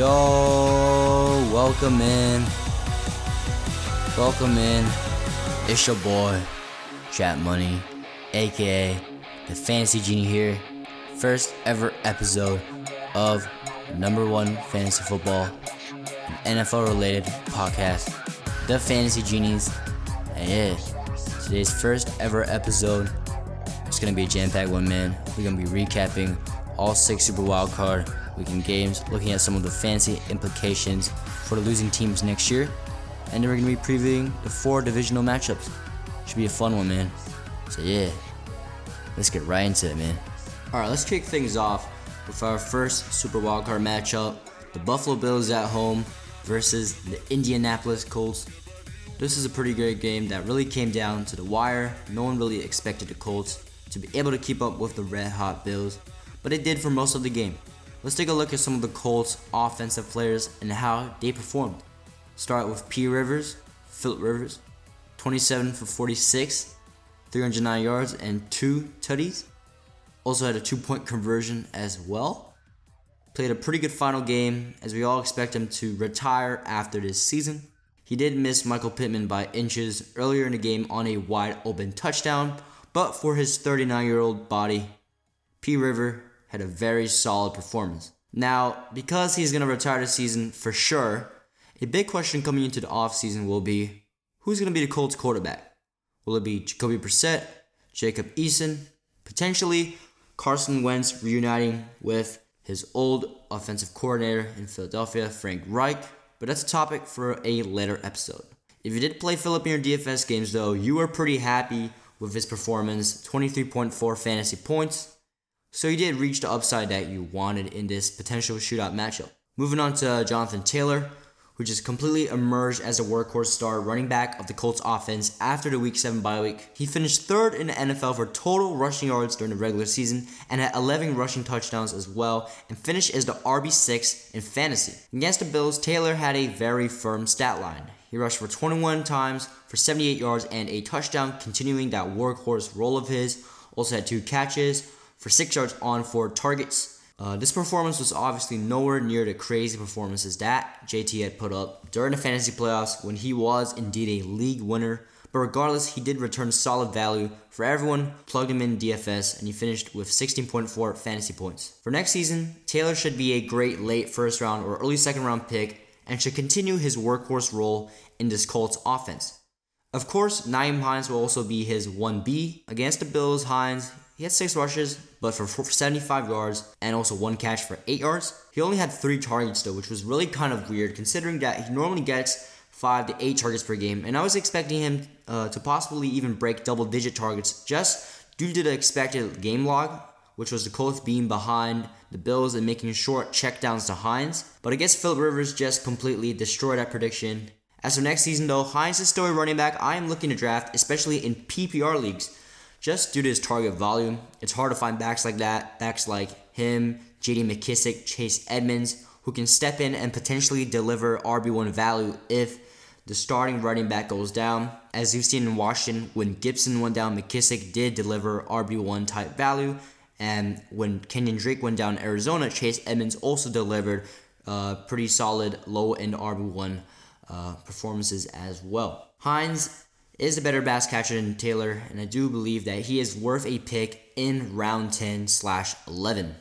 Yo, welcome in. Welcome in. It's your boy, Trap Money, aka the Fantasy Genie here. First ever episode of number one fantasy football NFL related podcast, The Fantasy Genies. And yeah, today's first ever episode. It's gonna be a jam packed one, man. We're gonna be recapping all six Super Wild Card weekend games, looking at some of the fancy implications for the losing teams next year, and then we're gonna be previewing the four divisional matchups. Should be a fun one, man. So yeah, let's get right into it, man. All right, let's kick things off with our first Super Wild Card matchup: the Buffalo Bills at home versus the Indianapolis Colts. This is a pretty great game that really came down to the wire. No one really expected the Colts to be able to keep up with the red hot Bills, but it did for most of the game. Let's take a look at some of the Colts' offensive players and how they performed. Start with P. Rivers, Philip Rivers, 27 for 46, 309 yards, and two tutties. Also had a two point conversion as well. Played a pretty good final game, as we all expect him to retire after this season. He did miss Michael Pittman by inches earlier in the game on a wide open touchdown, but for his 39 year old body, P. River had a very solid performance. Now, because he's going to retire this season for sure, a big question coming into the offseason will be who's going to be the Colts quarterback? Will it be Jacoby Brissett, Jacob Eason, potentially Carson Wentz reuniting with his old offensive coordinator in Philadelphia, Frank Reich? But that's a topic for a later episode. If you did play Philip in your DFS games, though, you were pretty happy with his performance 23.4 fantasy points, so you did reach the upside that you wanted in this potential shootout matchup. Moving on to uh, Jonathan Taylor, who just completely emerged as a workhorse star running back of the Colts offense after the Week 7 bye week. He finished third in the NFL for total rushing yards during the regular season and had 11 rushing touchdowns as well, and finished as the RB6 in fantasy. Against the Bills, Taylor had a very firm stat line. He rushed for 21 times for 78 yards and a touchdown, continuing that workhorse role of his. Also had two catches for six yards on four targets. Uh, this performance was obviously nowhere near the crazy performances that JT had put up during the fantasy playoffs when he was indeed a league winner. But regardless, he did return solid value for everyone, plugged him in DFS, and he finished with 16.4 fantasy points. For next season, Taylor should be a great late first round or early second round pick and should continue his workhorse role in this Colts offense. Of course, Nyheim Hines will also be his 1B. Against the Bills, Hines he had six rushes, but for 75 yards and also one catch for eight yards. He only had three targets though, which was really kind of weird considering that he normally gets five to eight targets per game. And I was expecting him uh, to possibly even break double digit targets just due to the expected game log, which was the Colts being behind the Bills and making short checkdowns to Hines. But I guess Philip Rivers just completely destroyed that prediction. As for next season though, Hines is still a running back I am looking to draft, especially in PPR leagues just due to his target volume. It's hard to find backs like that, backs like him, JD McKissic, Chase Edmonds, who can step in and potentially deliver RB1 value if the starting running back goes down. As you've seen in Washington, when Gibson went down, McKissic did deliver RB1 type value. And when Kenyon Drake went down Arizona, Chase Edmonds also delivered uh, pretty solid low end RB1 uh, performances as well. Hines is a better pass catcher than Taylor, and I do believe that he is worth a pick in round 10 slash 11.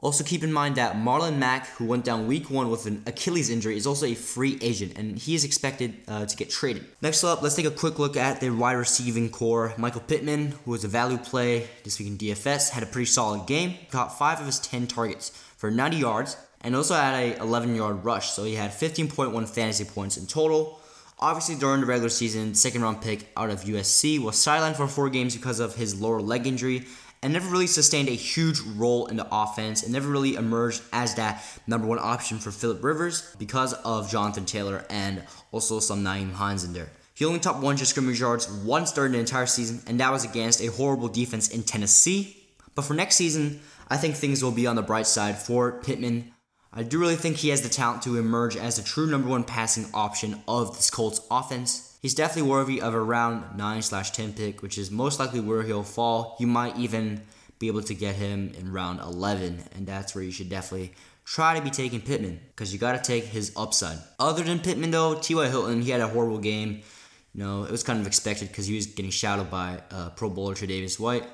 Also, keep in mind that Marlon Mack, who went down week one with an Achilles injury, is also a free agent, and he is expected uh, to get traded. Next up, let's take a quick look at the wide receiving core. Michael Pittman, who was a value play this week in DFS, had a pretty solid game. Caught five of his 10 targets for 90 yards, and also had a 11 yard rush, so he had 15.1 fantasy points in total. Obviously, during the regular season, second round pick out of USC was sidelined for four games because of his lower leg injury and never really sustained a huge role in the offense and never really emerged as that number one option for Philip Rivers because of Jonathan Taylor and also some Nyheim Hines in there. He only topped 100 scrimmage yards once during the entire season, and that was against a horrible defense in Tennessee. But for next season, I think things will be on the bright side for Pittman I do really think he has the talent to emerge as the true number one passing option of this Colts offense. He's definitely worthy of a round 9 slash 10 pick, which is most likely where he'll fall. You might even be able to get him in round 11, and that's where you should definitely try to be taking Pittman because you got to take his upside. Other than Pittman, though, T.Y. Hilton, he had a horrible game. You know, it was kind of expected because he was getting shadowed by uh, Pro Bowler Davis White.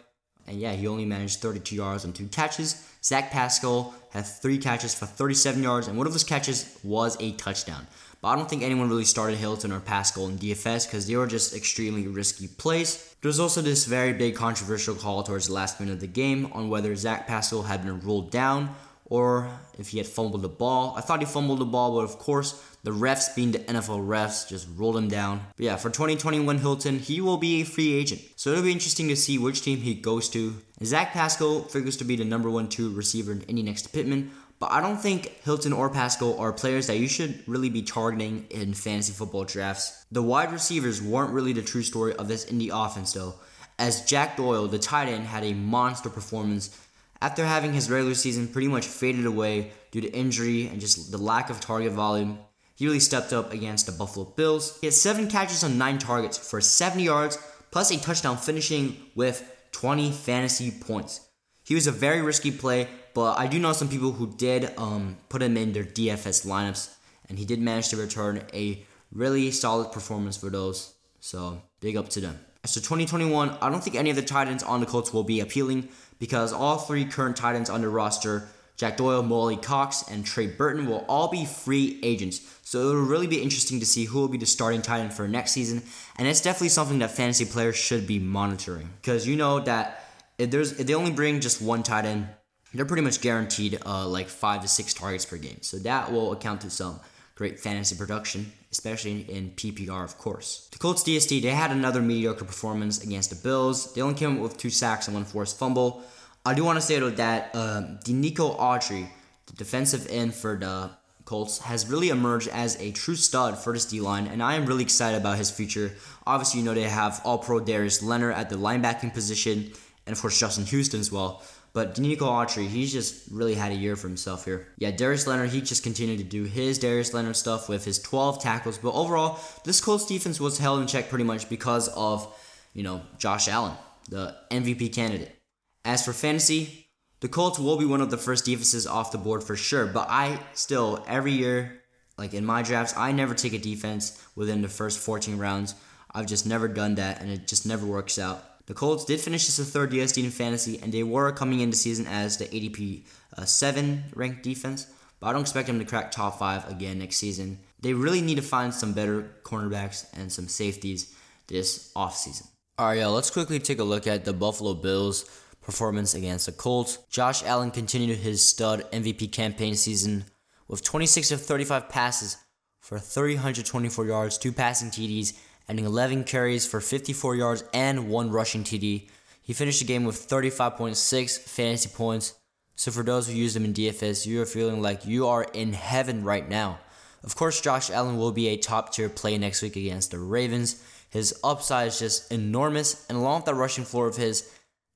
And yeah, he only managed 32 yards on two catches. Zach Pascal had three catches for 37 yards, and one of those catches was a touchdown. But I don't think anyone really started Hilton or Pascal in DFS because they were just extremely risky plays. There was also this very big controversial call towards the last minute of the game on whether Zach Pascal had been ruled down or if he had fumbled the ball. I thought he fumbled the ball, but of course, the refs, being the NFL refs, just ruled him down. But yeah, for 2021 Hilton, he will be a free agent. So it'll be interesting to see which team he goes to. Zach Pascal figures to be the number one two receiver in Indy next to Pittman. But I don't think Hilton or Pascal are players that you should really be targeting in fantasy football drafts. The wide receivers weren't really the true story of this Indy offense, though, as Jack Doyle, the tight end, had a monster performance after having his regular season pretty much faded away due to injury and just the lack of target volume. He really stepped up against the Buffalo Bills. He had seven catches on nine targets for 70 yards, plus a touchdown, finishing with 20 fantasy points. He was a very risky play, but I do know some people who did um, put him in their DFS lineups, and he did manage to return a really solid performance for those. So big up to them. As so 2021, I don't think any of the tight ends on the Colts will be appealing because all three current tight ends on the roster, Jack Doyle, Mo Alie-Cox, and Trey Burton, will all be free agents. So it'll really be interesting to see who will be the starting tight end for next season, and it's definitely something that fantasy players should be monitoring because you know that if there's if they only bring just one tight end they're pretty much guaranteed uh, like five to six targets per game. So that will account to some great fantasy production, especially in PPR, of course. The Colts DST, they had another mediocre performance against the Bills. They only came up with two sacks and one forced fumble. I do want to say though that uh, Denico Autry, the defensive end for the Colts, has really emerged as a true stud for this D line, and I am really excited about his future. Obviously, you know they have All Pro Darius Leonard at the linebacking position, and of course Justin Houston as well. But Denico Autry, he's just really had a year for himself here. Yeah, Darius Leonard, he just continued to do his Darius Leonard stuff with his 12 tackles. But overall, this Colts defense was held in check pretty much because of, you know, Josh Allen, the MVP candidate. As for fantasy, the Colts will be one of the first defenses off the board for sure. But I still, every year, like in my drafts, I never take a defense within the first 14 rounds. I've just never done that, and it just never works out. The Colts did finish as the third DST in fantasy, and they were coming into season as the ADP uh, 7 ranked defense, but I don't expect them to crack top 5 again next season. They really need to find some better cornerbacks and some safeties this offseason. Alright, yeah, let's quickly take a look at the Buffalo Bills' performance against the Colts. Josh Allen continued his stud MVP campaign season with 26 of 35 passes for 324 yards, two passing TDs, adding 11 carries for 54 yards and one rushing TD. He finished the game with 35.6 fantasy points. So for those who use them in DFS, you are feeling like you are in heaven right now. Of course, Josh Allen will be a top tier play next week against the Ravens. His upside is just enormous, and along with that rushing floor of his,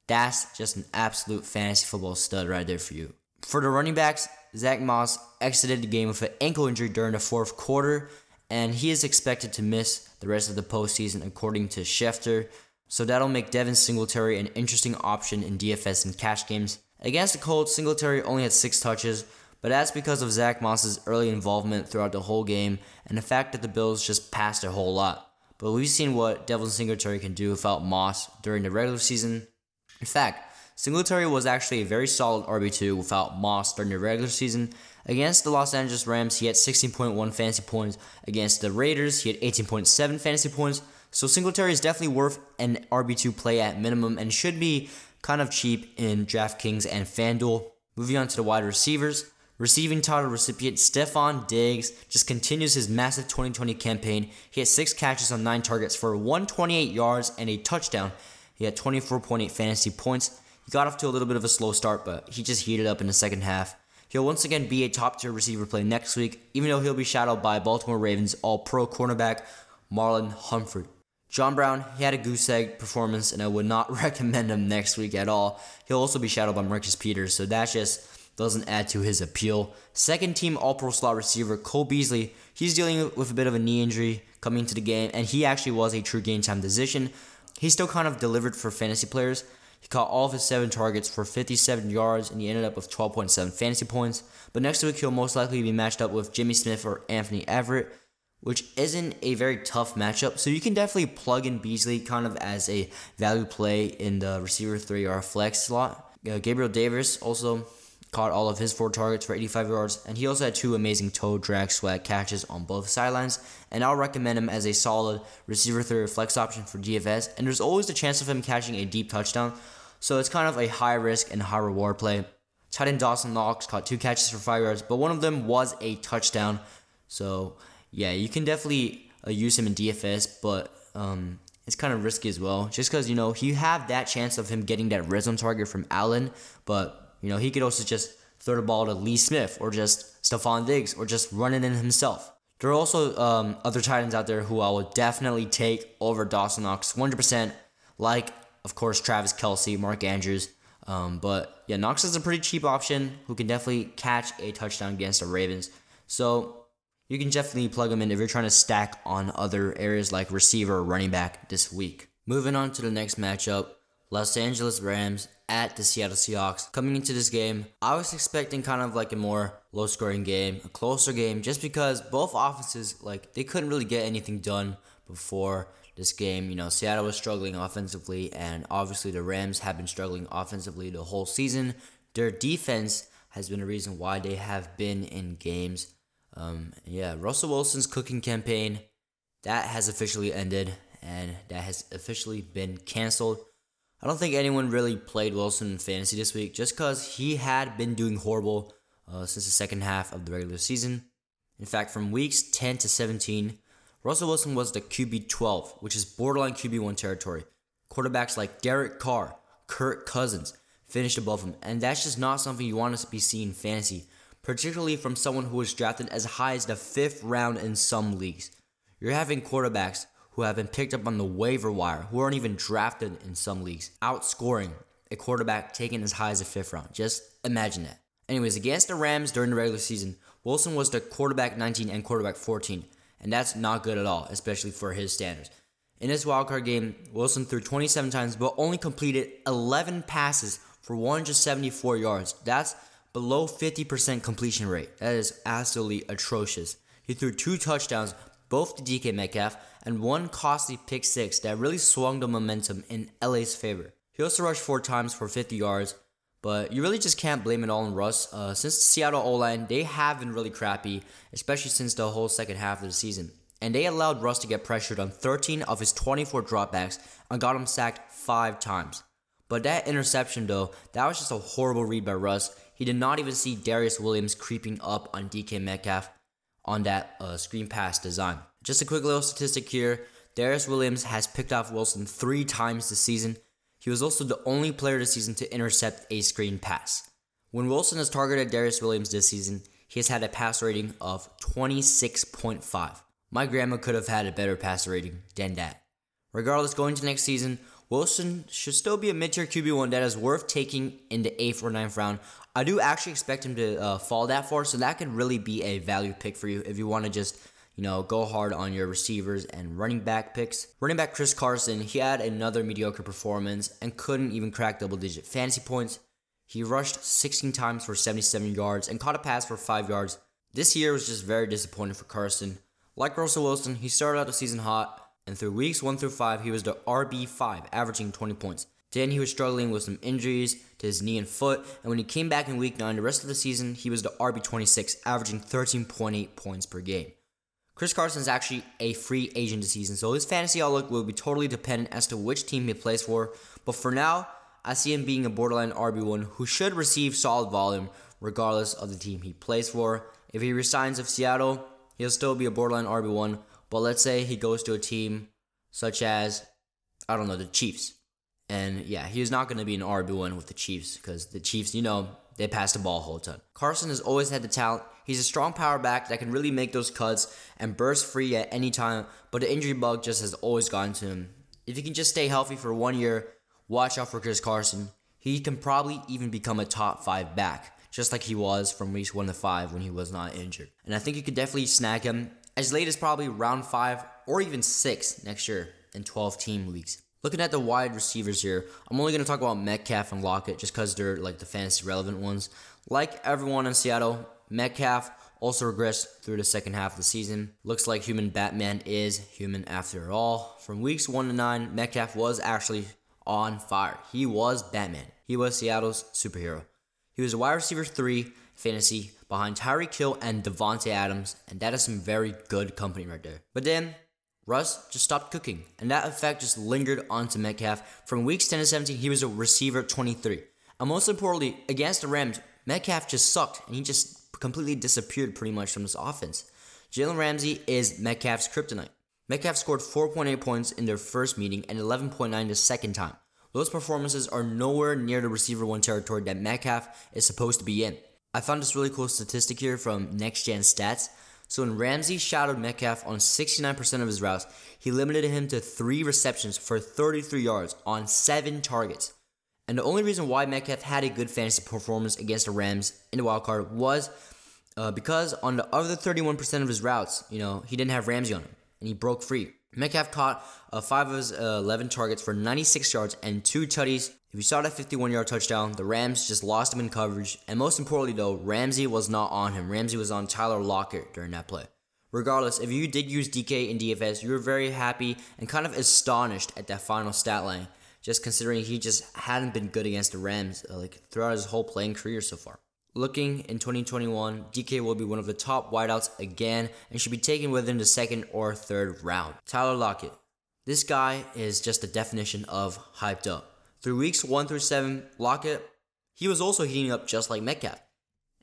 that's just an absolute fantasy football stud right there for you. For the running backs, Zach Moss exited the game with an ankle injury during the fourth quarter, and he is expected to miss the rest of the postseason, according to Schefter. So that'll make Devin Singletary an interesting option in DFS and cash games. Against the Colts, Singletary only had six touches, but that's because of Zach Moss's early involvement throughout the whole game and the fact that the Bills just passed a whole lot. But we've seen what Devin Singletary can do without Moss during the regular season. In fact, Singletary was actually a very solid RB2 without Moss during the regular season, Against the Los Angeles Rams, he had 16.1 fantasy points. Against the Raiders, he had 18.7 fantasy points. So Singletary is definitely worth an RB2 play at minimum and should be kind of cheap in DraftKings and FanDuel. Moving on to the wide receivers. Receiving title recipient Stefon Diggs just continues his massive 2020 campaign. He had six catches on nine targets for 128 yards and a touchdown. He had 24.8 fantasy points. He got off to a little bit of a slow start, but he just heated up in the second half. He'll once again be a top tier receiver play next week, even though he'll be shadowed by Baltimore Ravens all pro cornerback Marlon Humphrey. John Brown, he had a goose egg performance, and I would not recommend him next week at all. He'll also be shadowed by Marcus Peters, so that just doesn't add to his appeal. Second team All Pro slot receiver Cole Beasley, he's dealing with a bit of a knee injury coming into the game, and he actually was a true game time decision. He still kind of delivered for fantasy players. He caught all of his seven targets for 57 yards, and he ended up with 12.7 fantasy points. But next week, he'll most likely be matched up with Jimmy Smith or Anthony Averett, which isn't a very tough matchup. So you can definitely plug in Beasley kind of as a value play in the receiver three or flex slot. Uh, Gabriel Davis also caught all of his four targets for 85 yards, and he also had two amazing toe drag sweat catches on both sidelines. And I'll recommend him as a solid receiver three flex option for DFS. And there's always the chance of him catching a deep touchdown, so it's kind of a high risk and high reward play. Tight end Dawson Knox caught two catches for five yards, but one of them was a touchdown. So yeah, you can definitely uh, use him in DFS, but um, it's kind of risky as well. Just because you know you have that chance of him getting that red zone target from Allen, but you know, he could also just throw the ball to Lee Smith or just Stefon Diggs or just run it in himself. There are also um, other tight ends out there who I would definitely take over Dawson Knox 100%, like, of course, Travis Kelce, Mark Andrews. Um, but yeah, Knox is a pretty cheap option who can definitely catch a touchdown against the Ravens. So you can definitely plug him in if you're trying to stack on other areas like receiver or running back this week. Moving on to the next matchup Los Angeles Rams at the Seattle Seahawks. Coming into this game, I was expecting kind of like a more low scoring game, a closer game, just because both offenses, like, they couldn't really get anything done before this game. You know, Seattle was struggling offensively, and obviously the Rams have been struggling offensively the whole season. Their defense has been a reason why they have been in games. Um, yeah, Russell Wilson's cooking campaign that has officially ended, and that has officially been canceled. I don't think anyone really played Wilson in fantasy this week just because he had been doing horrible uh, since the second half of the regular season. In fact, from weeks 10 to 17, Russell Wilson was the QB 12, which is borderline QB1 territory. Quarterbacks like Derek Carr, Kirk Cousins finished above him, and that's just not something you want to be seeing in fantasy, particularly from someone who was drafted as high as the fifth round in some leagues. You're having quarterbacks who have been picked up on the waiver wire, who aren't even drafted in some leagues, outscoring a quarterback taken as high as a fifth round. Just imagine that. Anyways, against the Rams during the regular season, Wilson was the quarterback 19 and quarterback 14, and that's not good at all, especially for his standards. In this wildcard game, Wilson threw 27 times but only completed 11 passes for 174 yards. That's below 50% completion rate. That is absolutely atrocious. He threw two touchdowns both to DK Metcalf, and one costly pick six that really swung the momentum in LA's favor. He also rushed four times for 50 yards, but you really just can't blame it all on Russ. Uh, since the Seattle O line, they have been really crappy, especially since the whole second half of the season. And they allowed Russ to get pressured on 13 of his 24 dropbacks and got him sacked five times. But that interception, though, that was just a horrible read by Russ. He did not even see Darious Williams creeping up on DK Metcalf on that uh, screen pass design. Just a quick little statistic here Darious Williams has picked off Wilson three times this season. He was also the only player this season to intercept a screen pass. When Wilson has targeted Darious Williams this season, he has had a pass rating of 26.5. My grandma could have had a better pass rating than that. Regardless, going to next season, Wilson should still be a mid tier QB1 that is worth taking in the 8th or 9th round. I do actually expect him to uh, fall that far, so that could really be a value pick for you if you want to just, you know, go hard on your receivers and running back picks. Running back Chris Carson, he had another mediocre performance and couldn't even crack double digit fantasy points. He rushed 16 times for 77 yards and caught a pass for 5 yards. This year was just very disappointing for Carson. Like Russell Wilson, he started out the season hot, and through weeks 1 through 5, he was the RB5, averaging 20 points. Then he was struggling with some injuries to his knee and foot, and when he came back in week 9, the rest of the season, he was the RB26, averaging 13.8 points per game. Chris Carson is actually a free agent this season, so his fantasy outlook will be totally dependent as to which team he plays for. But for now, I see him being a borderline RB1 who should receive solid volume regardless of the team he plays for. If he resigns of Seattle, he'll still be a borderline RB1, but let's say he goes to a team such as, I don't know, the Chiefs. And yeah, he's not going to be an RB1 with the Chiefs because the Chiefs, you know, they pass the ball a whole ton. Carson has always had the talent. He's a strong power back that can really make those cuts and burst free at any time, but the injury bug just has always gotten to him. If he can just stay healthy for one year, watch out for Chris Carson. He can probably even become a top five back, just like he was from weeks one to five when he was not injured. And I think you could definitely snag him as late as probably round five or even six next year in 12 team leagues. Looking at the wide receivers here, I'm only going to talk about Metcalf and Lockett just because they're like the fantasy relevant ones. Like everyone in Seattle, Metcalf also regressed through the second half of the season. Looks like human Batman is human after all. From weeks 1 to 9, Metcalf was actually on fire. He was Batman. He was Seattle's superhero. He was a wide receiver 3 fantasy behind Tyreek Hill and Davante Adams, and that is some very good company right there. But then Russ just stopped cooking, and that effect just lingered onto Metcalf. From weeks 10 to 17, he was a receiver 23. And most importantly, against the Rams, Metcalf just sucked, and he just completely disappeared pretty much from this offense. Jalen Ramsey is Metcalf's kryptonite. Metcalf scored 4.8 points in their first meeting and 11.9 the second time. Those performances are nowhere near the receiver one territory that Metcalf is supposed to be in. I found this really cool statistic here from Next Gen Stats. So when Ramsey shadowed Metcalf on 69% of his routes, he limited him to three receptions for 33 yards on seven targets. And the only reason why Metcalf had a good fantasy performance against the Rams in the wild card was uh, because on the other 31% of his routes, you know, he didn't have Ramsey on him, and he broke free. Metcalf caught uh, five of his uh, 11 targets for 96 yards and two tutties. If you saw that 51 yard touchdown, the Rams just lost him in coverage. And most importantly, though, Ramsey was not on him. Ramsey was on Tyler Lockett during that play. Regardless, if you did use DK in DFS, you were very happy and kind of astonished at that final stat line, just considering he just hadn't been good against the Rams uh, like throughout his whole playing career so far. Looking in 2021, DK will be one of the top wideouts again and should be taken within the second or third round. Tyler Lockett. This guy is just the definition of hyped up. Through weeks 1 through 7, Lockett, he was also heating up just like Metcalf.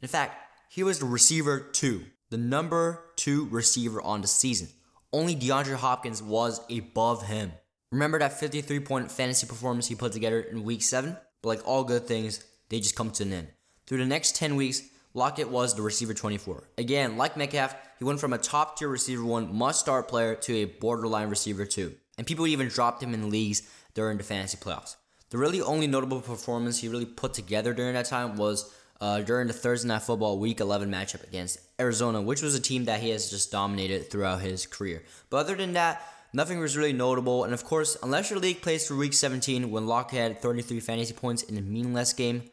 In fact, he was the receiver 2, the number 2 receiver on the season. Only DeAndre Hopkins was above him. Remember that 53 point fantasy performance he put together in week 7? But like all good things, they just come to an end. Through the next 10 weeks, Lockett was the receiver 24. Again, like Metcalf, he went from a top tier receiver one must start player to a borderline receiver two. And people even dropped him in leagues during the fantasy playoffs. The really only notable performance he really put together during that time was uh, during the Thursday Night Football Week 11 matchup against Arizona, which was a team that he has just dominated throughout his career. But other than that, nothing was really notable. And of course, unless your league plays for Week 17 when Lockett had 33 fantasy points in a meaningless game,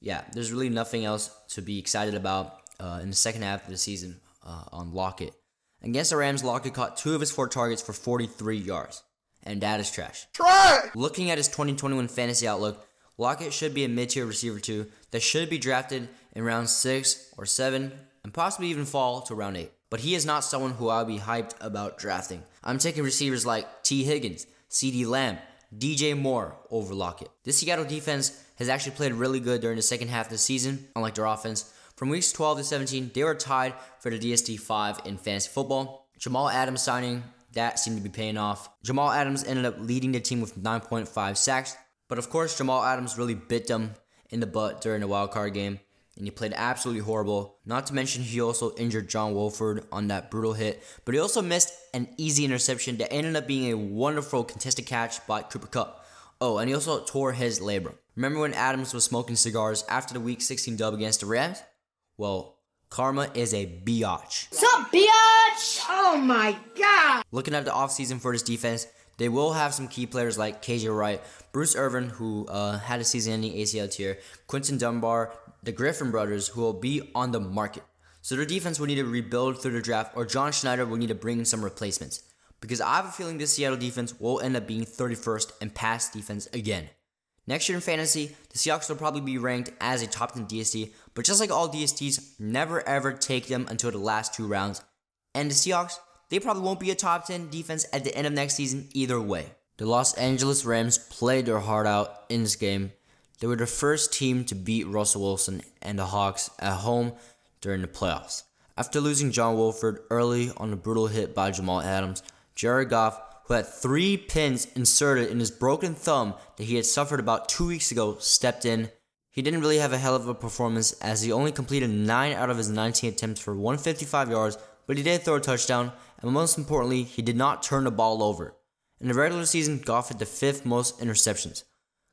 yeah, there's really nothing else to be excited about uh, in the second half of the season uh, on Lockett. Against the Rams, Lockett caught two of his four targets for 43 yards. And that is trash. Trash! Looking at his 2021 fantasy outlook, Lockett should be a mid tier receiver two that should be drafted in round six or seven and possibly even fall to round eight. But he is not someone who I'll be hyped about drafting. I'm taking receivers like Tee Higgins, CeeDee Lamb, DJ Moore over Lockett. This Seattle defense has actually played really good during the second half of the season, unlike their offense. From weeks 12 to 17, they were tied for the DST 5 in fantasy football. Jamal Adams signing, that seemed to be paying off. Jamal Adams ended up leading the team with 9.5 sacks, but of course, Jamal Adams really bit them in the butt during the wild card game, and he played absolutely horrible. Not to mention, he also injured John Wolford on that brutal hit, but he also missed an easy interception that ended up being a wonderful contested catch by Cooper Kupp. Oh, and he also tore his labrum. Remember when Adams was smoking cigars after the Week 16 dub against the Rams? Well, karma is a biatch. Sup, biatch? Oh my god! Looking at the offseason for this defense, they will have some key players like KJ Wright, Bruce Irvin, who uh, had a season-ending ACL tear, Quinton Dunbar, the Griffin brothers, who will be on the market. So their defense will need to rebuild through the draft, or John Schneider will need to bring in some replacements. Because I have a feeling this Seattle defense will end up being 31st in pass defense again. Next year in fantasy, the Seahawks will probably be ranked as a top 10 DST, but just like all DSTs, never ever take them until the last two rounds. And the Seahawks, they probably won't be a top 10 defense at the end of next season either way. The Los Angeles Rams played their heart out in this game. They were the first team to beat Russell Wilson and the Hawks at home during the playoffs. After losing John Wolford early on a brutal hit by Jamal Adams, Jared Goff who had three pins inserted in his broken thumb that he had suffered about two weeks ago, stepped in. He didn't really have a hell of a performance as he only completed 9 out of his 19 attempts for 155 yards, but he did throw a touchdown, and most importantly, he did not turn the ball over. In the regular season, Goff had the fifth most interceptions.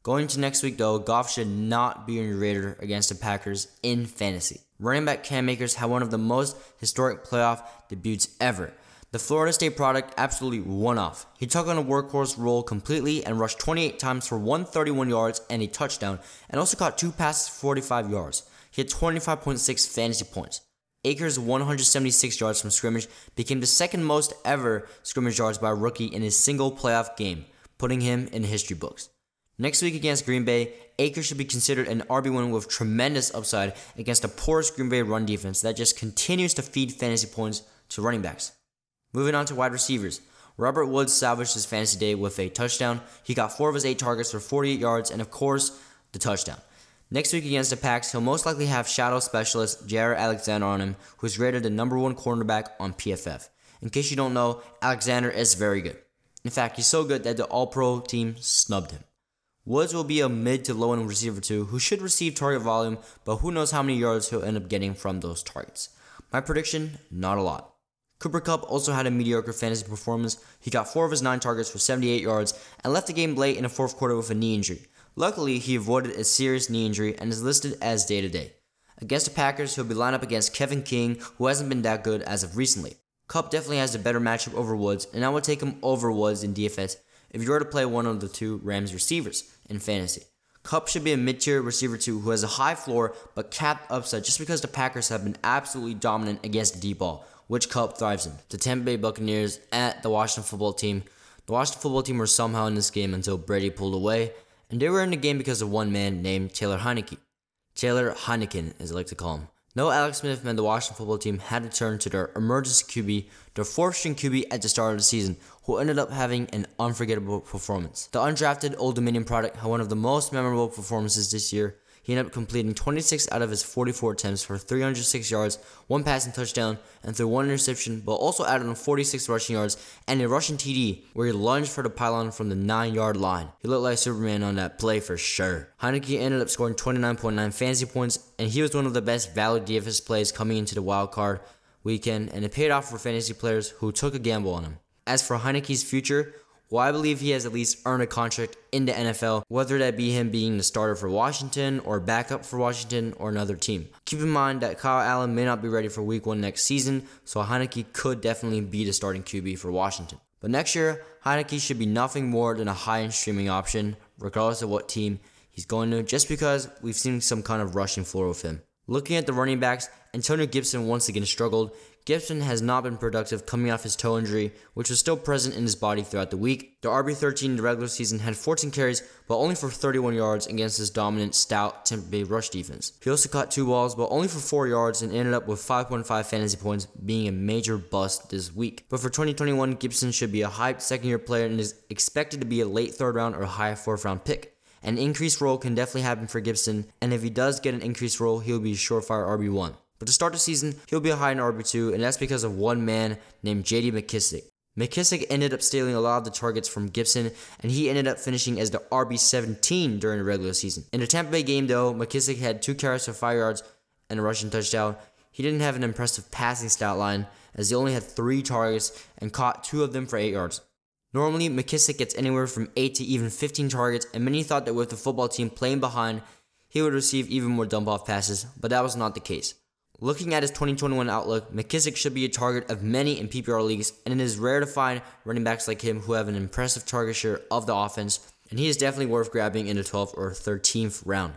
Going to next week, though, Goff should not be in your radar against the Packers in fantasy. Running back Cam Akers had one of the most historic playoff debuts ever The Florida State product absolutely won off. He took on a workhorse role completely and rushed 28 times for 131 yards and a touchdown, and also caught two passes for 45 yards. He had 25.6 fantasy points. Akers' 176 yards from scrimmage became the second most ever scrimmage yards by a rookie in a single playoff game, putting him in history books. Next week against Green Bay, Akers should be considered an RB1 with tremendous upside against a porous Green Bay run defense that just continues to feed fantasy points to running backs. Moving on to wide receivers. Robert Woods salvaged his fantasy day with a touchdown. He got four of his eight targets for 48 yards and, of course, the touchdown. Next week against the Packs, he'll most likely have shadow specialist Jaire Alexander on him, who's rated the number one cornerback on PFF. In case you don't know, Alexander is very good. In fact, he's so good that the All Pro team snubbed him. Woods will be a mid to low end receiver too, who should receive target volume, but who knows how many yards he'll end up getting from those targets. My prediction, not a lot. Cooper Kupp also had a mediocre fantasy performance. He got four of his nine targets for 78 yards and left the game late in the fourth quarter with a knee injury. Luckily, he avoided a serious knee injury and is listed as day to day. Against the Packers, he'll be lined up against Kevin King, who hasn't been that good as of recently. Kupp definitely has a better matchup over Woods, and I would take him over Woods in DFS if you were to play one of the two Rams receivers in fantasy. Kupp should be a mid tier receiver too who has a high floor but capped upside just because the Packers have been absolutely dominant against deep ball, which Kupp thrives in. The Tampa Bay Buccaneers at the Washington football team. The Washington football team were somehow in this game until Brady pulled away, and they were in the game because of one man named Taylor Heinicke. Taylor Heineken, as I like to call him. No Alex Smith meant the Washington football team had to turn to their emergency QB, their fourth string QB at the start of the season, who ended up having an unforgettable performance. The undrafted Old Dominion product had one of the most memorable performances this year, he ended up completing 26 out of his 44 attempts for 306 yards, one passing touchdown, and threw one interception, but also added on 46 rushing yards and a rushing TD where he lunged for the pylon from the 9 yard line. He looked like Superman on that play for sure. Heinicke ended up scoring 29.9 fantasy points, and he was one of the best value DFS plays coming into the wild card weekend, and it paid off for fantasy players who took a gamble on him. As for Heinicke's future, well, I believe he has at least earned a contract in the NFL, whether that be him being the starter for Washington or backup for Washington or another team. Keep in mind that Kyle Allen may not be ready for week one next season, so Heinicke could definitely be the starting QB for Washington. But next year, Heinicke should be nothing more than a high end streaming option, regardless of what team he's going to, just because we've seen some kind of rushing floor with him. Looking at the running backs, Antonio Gibson once again struggled. Gibson has not been productive coming off his toe injury, which was still present in his body throughout the week. The RB13 in the regular season had 14 carries, but only for 31 yards against his dominant, stout Tampa Bay rush defense. He also caught two balls, but only for 4 yards and ended up with 5.5 fantasy points, being a major bust this week. But for 2021, Gibson should be a hyped second year player and is expected to be a late third round or high fourth round pick. An increased role can definitely happen for Gibson, and if he does get an increased role, he'll be a surefire RB1. But to start the season, he'll be a high in RB2, and that's because of one man named JD McKissic. McKissic ended up stealing a lot of the targets from Gibson, and he ended up finishing as the RB17 during the regular season. In the Tampa Bay game, though, McKissic had two carries for 5 yards and a rushing touchdown. He didn't have an impressive passing stat line, as he only had three targets and caught two of them for 8 yards. Normally, McKissic gets anywhere from 8 to even 15 targets, and many thought that with the football team playing behind, he would receive even more dump off passes, but that was not the case. Looking at his 2021 outlook, McKissic should be a target of many in PPR leagues, and it is rare to find running backs like him who have an impressive target share of the offense, and he is definitely worth grabbing in the 12th or 13th round.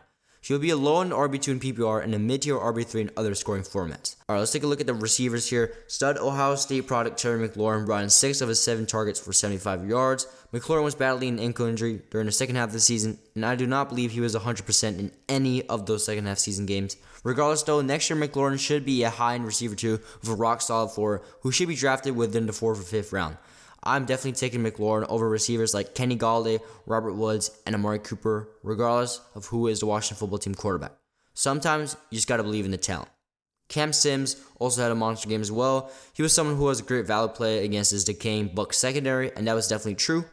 He will be a low end RB2 in PPR and a mid tier RB3 in other scoring formats. Alright, let's take a look at the receivers here. Stud Ohio State product Terry McLaurin brought in 6 of his 7 targets for 75 yards. McLaurin was battling an ankle injury during the second half of the season, and I do not believe he was 100% in any of those second half season games. Regardless, though, next year McLaurin should be a high end receiver too with a rock solid floor who should be drafted within the 4th or 5th round. I'm definitely taking McLaurin over receivers like Kenny Golladay, Robert Woods, and Amari Cooper, regardless of who is the Washington football team quarterback. Sometimes you just gotta believe in the talent. Cam Sims also had a monster game as well. He was someone who was a great value play against his decaying Buck secondary, and that was definitely true.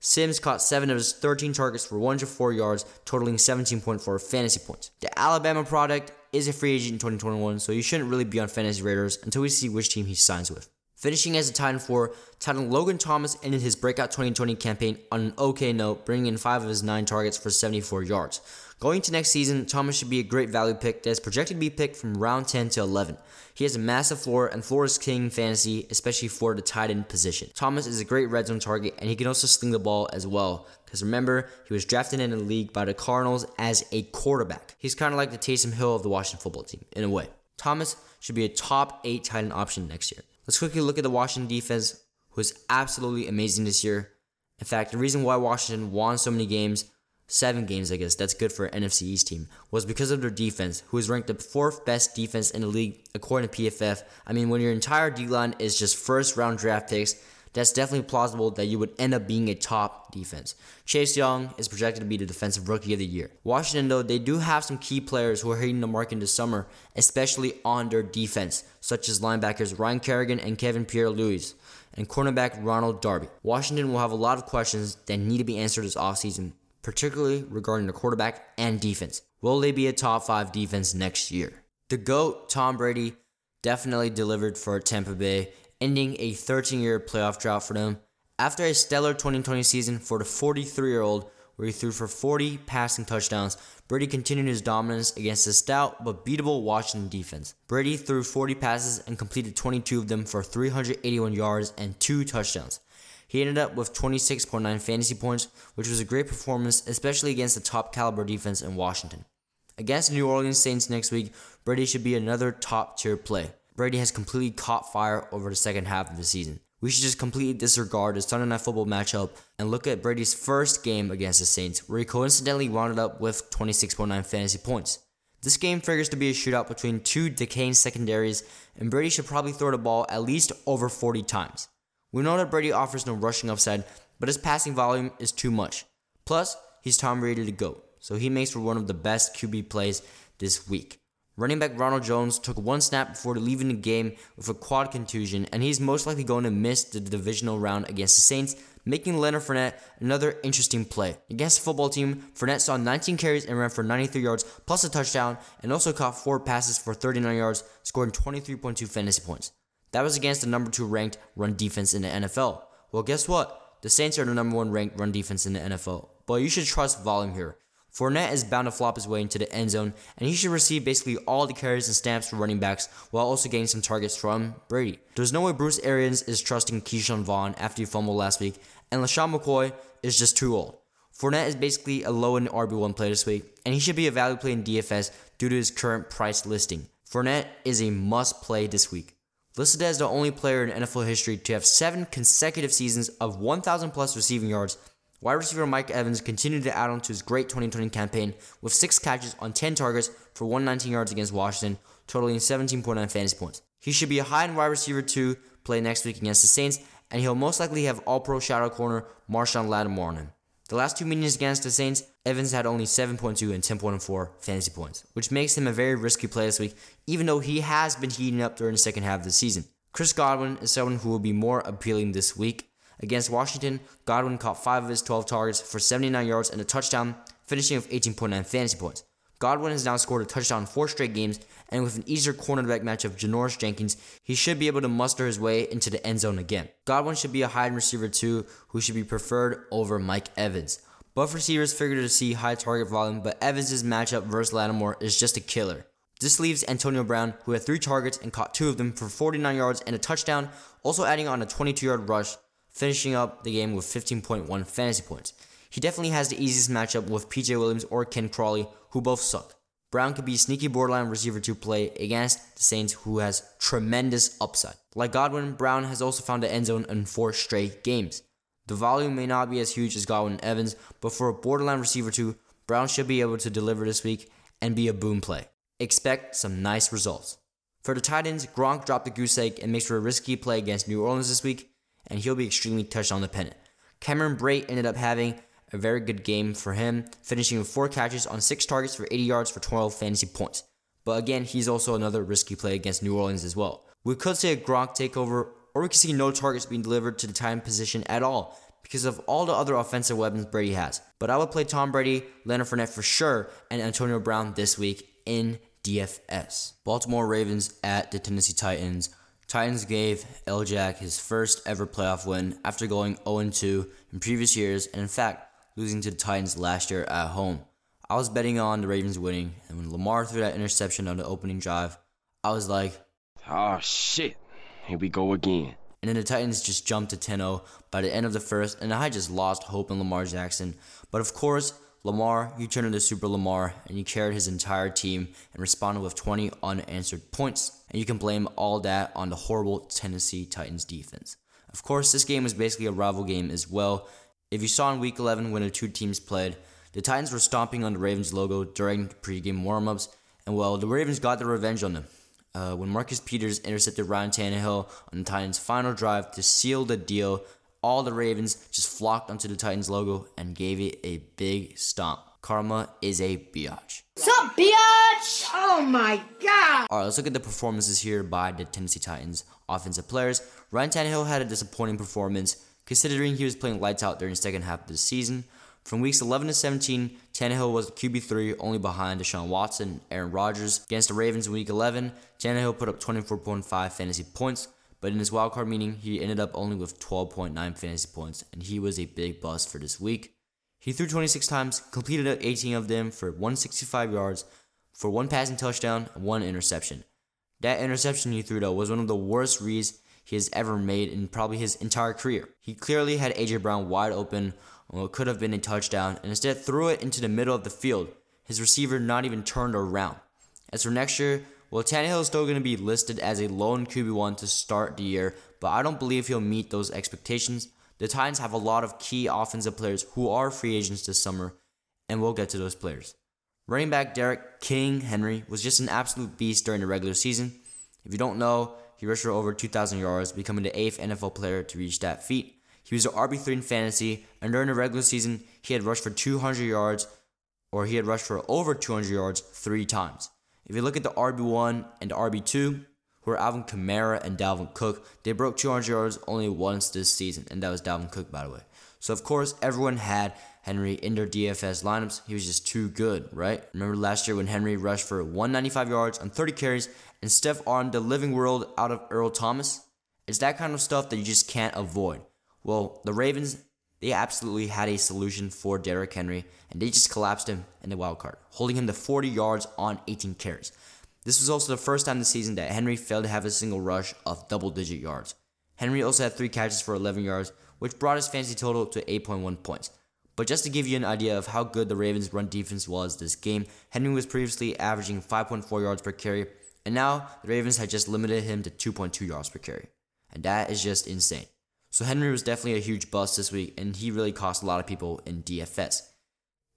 Sims caught 7 of his 13 targets for 104 yards, totaling 17.4 fantasy points. The Alabama product is a free agent in 2021, so you shouldn't really be on fantasy radars until we see which team he signs with. Finishing as a tight end 4, tight end Logan Thomas ended his breakout 2020 campaign on an okay note, bringing in 5 of his 9 targets for 74 yards. Going to next season, Thomas should be a great value pick that is projected to be picked from round 10 to 11. He has a massive floor, and floor is king fantasy, especially for the tight end position. Thomas is a great red zone target, and he can also sling the ball as well. Because remember, he was drafted in the league by the Cardinals as a quarterback. He's kind of like the Taysom Hill of the Washington football team, in a way. Thomas should be a top 8 tight end option next year. Let's quickly look at the Washington defense, who is absolutely amazing this year. In fact, the reason why Washington won so many games, seven games, I guess, that's good for an NFC East team, was because of their defense, who is ranked the fourth best defense in the league according to PFF. I mean, when your entire D line is just first round draft picks, that's definitely plausible that you would end up being a top defense. Chase Young is projected to be the defensive rookie of the year. Washington, though, they do have some key players who are hitting the mark in the summer, especially on their defense, such as linebackers Ryan Kerrigan and Kevin Pierre-Louis, and cornerback Ronald Darby. Washington will have a lot of questions that need to be answered this offseason, particularly regarding the quarterback and defense. Will they be a top five defense next year? The GOAT, Tom Brady, definitely delivered for Tampa Bay ending a 13 year playoff drought for them. After a stellar 2020 season for the 43 year old, where he threw for 40 passing touchdowns, Brady continued his dominance against a stout but beatable Washington defense. Brady threw 40 passes and completed 22 of them for 381 yards and 2 touchdowns. He ended up with 26.9 fantasy points, which was a great performance, especially against the top caliber defense in Washington. Against the New Orleans Saints next week, Brady should be another top tier play. Brady has completely caught fire over the second half of the season. We should just completely disregard the Sunday Night Football matchup and look at Brady's first game against the Saints, where he coincidentally wound up with 26.9 fantasy points. This game figures to be a shootout between two decaying secondaries, and Brady should probably throw the ball at least over 40 times. We know that Brady offers no rushing upside, but his passing volume is too much. Plus, he's Tom Brady to go, so he makes for one of the best QB plays this week. Running back Ronald Jones took one snap before leaving the game with a quad contusion, and he's most likely going to miss the divisional round against the Saints, making Leonard Fournette another interesting play. Against the football team, Fournette saw 19 carries and ran for 93 yards plus a touchdown, and also caught four passes for 39 yards, scoring 23.2 fantasy points. That was against the number two ranked run defense in the NFL. Well, guess what? The Saints are the number one ranked run defense in the NFL, but you should trust volume here. Fournette is bound to flop his way into the end zone, and he should receive basically all the carries and stamps for running backs while also getting some targets from Brady. There's no way Bruce Arians is trusting Ke'Shawn Vaughn after he fumbled last week, and LeSean McCoy is just too old. Fournette is basically a low end RB1 play this week, and he should be a value play in DFS due to his current price listing. Fournette is a must play this week. Listed as the only player in NFL history to have seven consecutive seasons of 1,000 plus receiving yards Wide receiver Mike Evans continued to add on to his great 2020 campaign with six catches on 10 targets for 119 yards against Washington, totaling 17.9 fantasy points. He should be a high end wide receiver to play next week against the Saints, and he'll most likely have all pro shadow corner Marshon Lattimore on him. The last two meetings against the Saints, Evans had only 7.2 and 10.4 fantasy points, which makes him a very risky play this week, even though he has been heating up during the second half of the season. Chris Godwin is someone who will be more appealing this week. Against Washington, Godwin caught 5 of his 12 targets for 79 yards and a touchdown, finishing with 18.9 fantasy points. Godwin has now scored a touchdown in four straight games, and with an easier cornerback match of Janoris Jenkins, he should be able to muster his way into the end zone again. Godwin should be a high end receiver too, who should be preferred over Mike Evans. Both receivers figure to see high target volume, but Evans' matchup versus Lattimore is just a killer. This leaves Antonio Brown, who had three targets and caught two of them for 49 yards and a touchdown, also adding on a 22 yard rush finishing up the game with 15.1 fantasy points. He definitely has the easiest matchup with PJ Williams or Ken Crawley, who both suck. Brown could be a sneaky borderline receiver to play against the Saints, who has tremendous upside. Like Godwin, Brown has also found the end zone in four straight games. The volume may not be as huge as Godwin and Evans, but for a borderline receiver too, Brown should be able to deliver this week and be a boom play. Expect some nice results. For the Titans, Gronk dropped the goose egg and makes for a risky play against New Orleans this week and he'll be extremely touchdown dependent. Cameron Brate ended up having a very good game for him, finishing with four catches on six targets for 80 yards for 12 fantasy points. But again, he's also another risky play against New Orleans as well. We could see a Gronk takeover, or we could see no targets being delivered to the time position at all because of all the other offensive weapons Brady has. But I would play Tom Brady, Leonard Fournette for sure, and Antonio Brown this week in DFS. Baltimore Ravens at the Tennessee Titans. Titans gave L-Jack his first ever playoff win after going 0-2 in previous years and in fact losing to the Titans last year at home. I was betting on the Ravens winning, and when Lamar threw that interception on the opening drive, I was like, Oh shit, here we go again. And then the Titans just jumped to 10 0 by the end of the first, and I just lost hope in Lamar Jackson. But of course, Lamar, you turned into Super Lamar, and you carried his entire team and responded with 20 unanswered points. And you can blame all that on the horrible Tennessee Titans defense. Of course, this game was basically a rival game as well. If you saw in Week 11 when the two teams played, the Titans were stomping on the Ravens logo during pregame warmups, and well, the Ravens got their revenge on them uh, when Marcus Peters intercepted Ryan Tannehill on the Titans' final drive to seal the deal. All the Ravens just flocked onto the Titans logo and gave it a big stomp. Karma is a biatch. Sup, biatch? Oh my god! All right, let's look at the performances here by the Tennessee Titans offensive players. Ryan Tannehill had a disappointing performance considering he was playing lights out during the second half of the season. From weeks 11 to 17, Tannehill was QB3 only behind Deshaun Watson and Aaron Rodgers. Against the Ravens in week 11, Tannehill put up 24.5 fantasy points, but in his wildcard meeting, he ended up only with 12.9 fantasy points, and he was a big bust for this week. He threw 26 times, completed 18 of them for 165 yards, for one passing touchdown, and one interception. That interception he threw, though, was one of the worst reads he has ever made in probably his entire career. He clearly had A.J. Brown wide open well, it could have been a touchdown, and instead threw it into the middle of the field. His receiver not even turned around. As for next year, well, Tannehill is still going to be listed as a lone QB1 to start the year, but I don't believe he'll meet those expectations. The Titans have a lot of key offensive players who are free agents this summer, and we'll get to those players. Running back Derrick King Henry was just an absolute beast during the regular season. If you don't know, he rushed for over 2,000 yards, becoming the eighth NFL player to reach that feat. He was an RB3 in fantasy, and during the regular season, he had rushed for 200 yards, or he had rushed for over 200 yards three times. If you look at the RB1 and the RB2, who are Alvin Kamara and Dalvin Cook, they broke 200 yards only once this season, and that was Dalvin Cook, by the way. So, of course, everyone had Henry in their DFS lineups. He was just too good, right? Remember last year when Henry rushed for 195 yards on 30 carries and stiff armed the living world out of Earl Thomas? It's that kind of stuff that you just can't avoid. Well, the Ravens, they absolutely had a solution for Derrick Henry, and they just collapsed him in the wild card, holding him to 40 yards on 18 carries. This was also the first time this season that Henry failed to have a single rush of double digit yards. Henry also had three catches for 11 yards, which brought his fantasy total to 8.1 points. But just to give you an idea of how good the Ravens' run defense was this game, Henry was previously averaging 5.4 yards per carry, and now the Ravens had just limited him to 2.2 yards per carry. And that is just insane. So Henry was definitely a huge bust this week, and he really cost a lot of people in DFS.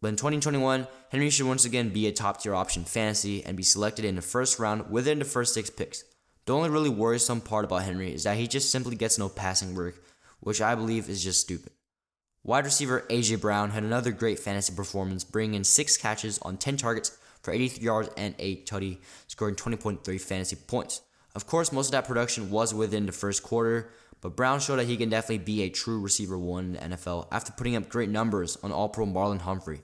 But in 2021, Henry should once again be a top tier option fantasy and be selected in the first round within the first six picks. The only really worrisome part about Henry is that he just simply gets no passing work, which I believe is just stupid. Wide receiver AJ Brown had another great fantasy performance, bringing in six catches on 10 targets for 83 yards and 8 tutty, scoring 20.3 fantasy points. Of course, most of that production was within the first quarter, but Brown showed that he can definitely be a true receiver one in the NFL after putting up great numbers on All Pro Marlon Humphrey.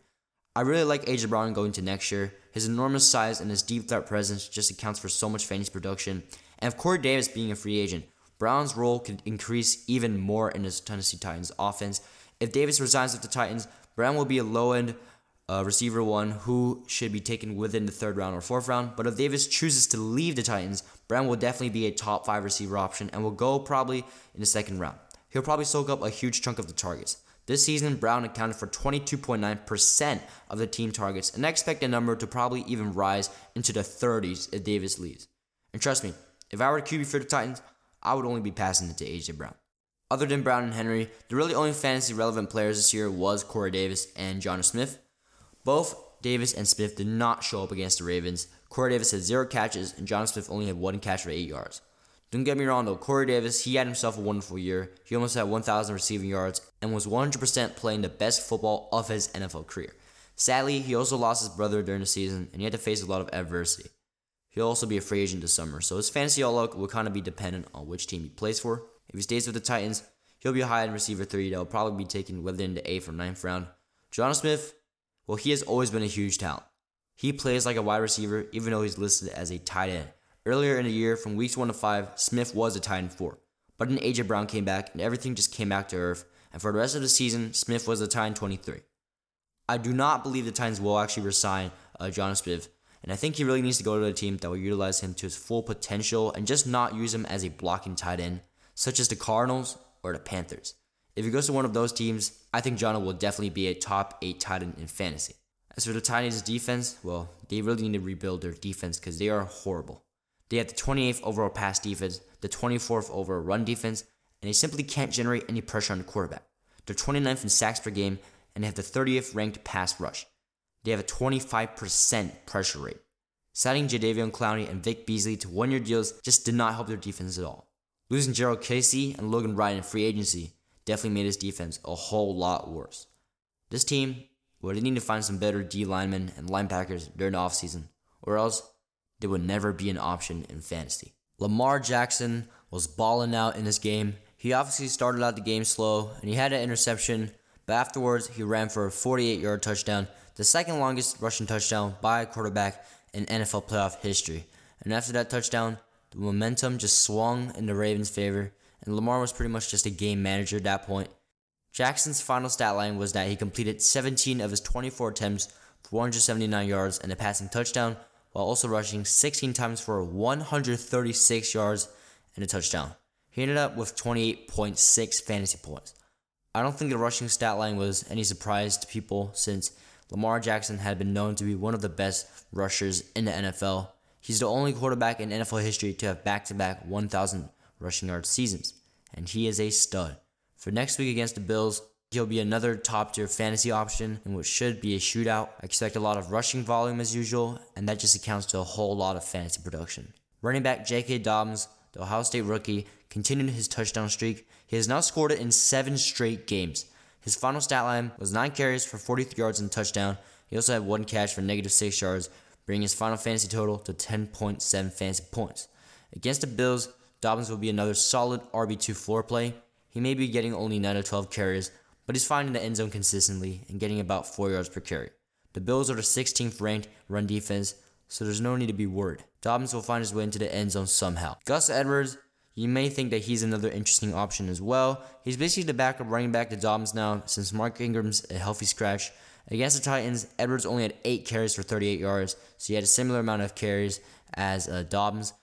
I really like AJ Brown going to next year. His enormous size and his deep threat presence just accounts for so much fantasy production. And if Corey Davis being a free agent, Brown's role could increase even more in his Tennessee Titans offense. If Davis resigns with the Titans, Brown will be a low end uh, receiver one who should be taken within the third round or fourth round. But if Davis chooses to leave the Titans, Brown will definitely be a top five receiver option and will go probably in the second round. He'll probably soak up a huge chunk of the targets. This season, Brown accounted for 22.9% of the team targets, and I expect the number to probably even rise into the 30s if Davis leaves. And trust me, if I were QB for the Titans, I would only be passing it to AJ Brown. Other than Brown and Henry, the really only fantasy relevant players this year was Corey Davis and Jonnu Smith. Both Davis and Smith did not show up against the Ravens. Corey Davis had zero catches, and Jonnu Smith only had one catch for eight yards. Don't get me wrong though, Corey Davis, he had himself a wonderful year. He almost had 1,000 receiving yards and was 100% playing the best football of his NFL career. Sadly, he also lost his brother during the season, and he had to face a lot of adversity. He'll also be a free agent this summer, so his fantasy outlook will kind of be dependent on which team he plays for. If he stays with the Titans, he'll be a high end receiver three that will probably be taken within the eighth or ninth round. Jonnu Smith, well, he has always been a huge talent. He plays like a wide receiver, even though he's listed as a tight end. Earlier in the year, from weeks 1 to 5, Smith was a tight end 4. But then A.J. Brown came back, and everything just came back to earth. And for the rest of the season, Smith was a tight end 23. I do not believe the Titans will actually resign uh, Jonnu Smith, and I think he really needs to go to a team that will utilize him to his full potential and just not use him as a blocking tight end, such as the Cardinals or the Panthers. If he goes to one of those teams, I think Jonnu will definitely be a top 8 tight end in fantasy. As for the Titans' defense, well, they really need to rebuild their defense because they are horrible. They have the 28th overall pass defense, the 24th overall run defense, and they simply can't generate any pressure on the quarterback. They're 29th in sacks per game, and they have the 30th ranked pass rush. They have a 25% pressure rate. Signing Jadeveon Clowney and Vic Beasley to one year deals just did not help their defense at all. Losing Jurrell Casey and Logan Ryan in free agency definitely made his defense a whole lot worse. This team would need to find some better D linemen and linebackers during the offseason, or else they would never be an option in fantasy. Lamar Jackson was balling out in this game. He obviously started out the game slow and he had an interception, but afterwards he ran for a 48 yard touchdown, the second longest rushing touchdown by a quarterback in NFL playoff history. And after that touchdown, the momentum just swung in the Ravens' favor, and Lamar was pretty much just a game manager at that point. Jackson's final stat line was that he completed 17 of his 24 attempts for 179 yards and a passing touchdown, while also rushing 16 times for 136 yards and a touchdown. He ended up with 28.6 fantasy points. I don't think the rushing stat line was any surprise to people since Lamar Jackson had been known to be one of the best rushers in the NFL. He's the only quarterback in NFL history to have back to back 1,000 rushing yard seasons, and he is a stud. For next week against the Bills, he'll be another top tier fantasy option in what should be a shootout. I expect a lot of rushing volume as usual, and that just accounts to a whole lot of fantasy production. Running back J.K. Dobbins, the Ohio State rookie, continued his touchdown streak. He has now scored it in seven straight games. His final stat line was 9 carries for 43 yards and a touchdown. He also had one catch for negative 6 yards, bringing his final fantasy total to 10.7 fantasy points. Against the Bills, Dobbins will be another solid RB2 floor play. He may be getting only 9 or 12 carries, but he's finding the end zone consistently and getting about 4 yards per carry. The Bills are the 16th ranked run defense, so there's no need to be worried. Dobbins will find his way into the end zone somehow. Gus Edwards, you may think that he's another interesting option as well. He's basically the backup running back to Dobbins now since Mark Ingram's a healthy scratch. Against the Titans, Edwards only had 8 carries for 38 yards, so he had a similar amount of carries as uh, Dobbins.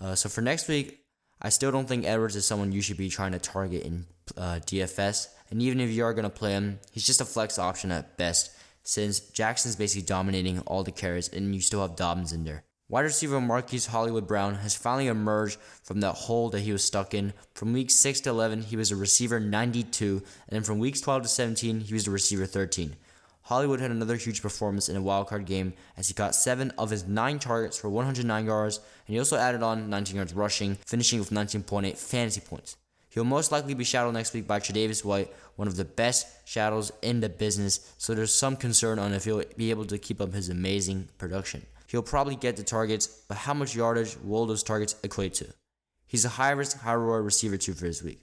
Uh, so for next week, I still don't think Edwards is someone you should be trying to target in uh, DFS. And even if you are going to play him, he's just a flex option at best, since Jackson's basically dominating all the carries and you still have Dobbins in there. Wide receiver Marquise Hollywood Brown has finally emerged from that hole that he was stuck in. From week 6 to 11, he was a receiver 92, and then from weeks 12 to 17, he was a receiver 13. Hollywood had another huge performance in a wildcard game as he caught 7 of his 9 targets for 109 yards, and he also added on 19 yards rushing, finishing with 19.8 fantasy points. He'll most likely be shadowed next week by Tre'Davious White, one of the best shadows in the business, so there's some concern on if he'll be able to keep up his amazing production. He'll probably get the targets, but how much yardage will those targets equate to? He's a high risk, high reward receiver too for his week.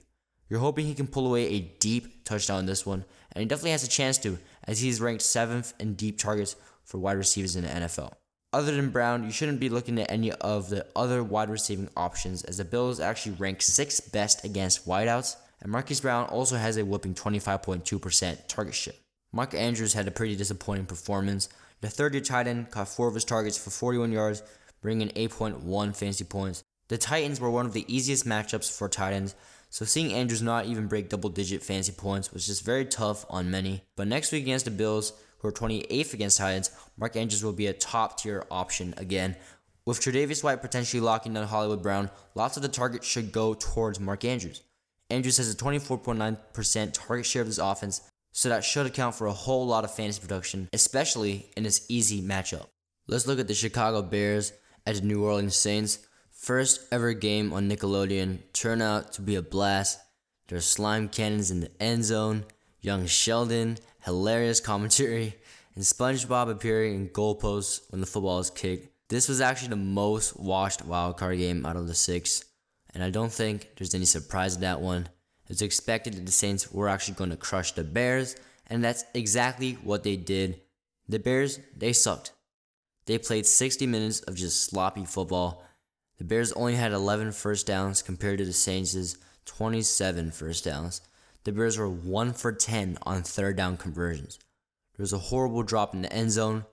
You're hoping he can pull away a deep touchdown in this one, and he definitely has a chance to, as he's ranked seventh in deep targets for wide receivers in the NFL. Other than Brown, you shouldn't be looking at any of the other wide receiving options, as the Bills actually rank sixth best against wideouts, and Marquise Brown also has a whooping 25.2% target share. Mark Andrews had a pretty disappointing performance. The third year tight end caught four of his targets for 41 yards, bringing 8.1 fantasy points. The Titans were one of the easiest matchups for tight ends, so seeing Andrews not even break double digit fantasy points was just very tough on many. But next week against the Bills, who are 28th against tight ends, Mark Andrews will be a top tier option again. With Tre'Davious White potentially locking down Hollywood Brown, lots of the targets should go towards Mark Andrews. Andrews has a 24.9% target share of this offense, so that should account for a whole lot of fantasy production, especially in this easy matchup. Let's look at the Chicago Bears at the New Orleans Saints. First ever game on Nickelodeon turned out to be a blast. There's slime cannons in the end zone, young Sheldon, hilarious commentary, and SpongeBob appearing in goalposts when the football is kicked. This was actually the most watched wildcard game out of the six, and I don't think there's any surprise in that one. It's expected that the Saints were actually going to crush the Bears, and that's exactly what they did. The Bears, they sucked. They played 60 minutes of just sloppy football. The Bears only had 11 first downs compared to the Saints' 27 first downs. The Bears were 1 for 10 on third down conversions. There was a horrible drop in the end zone,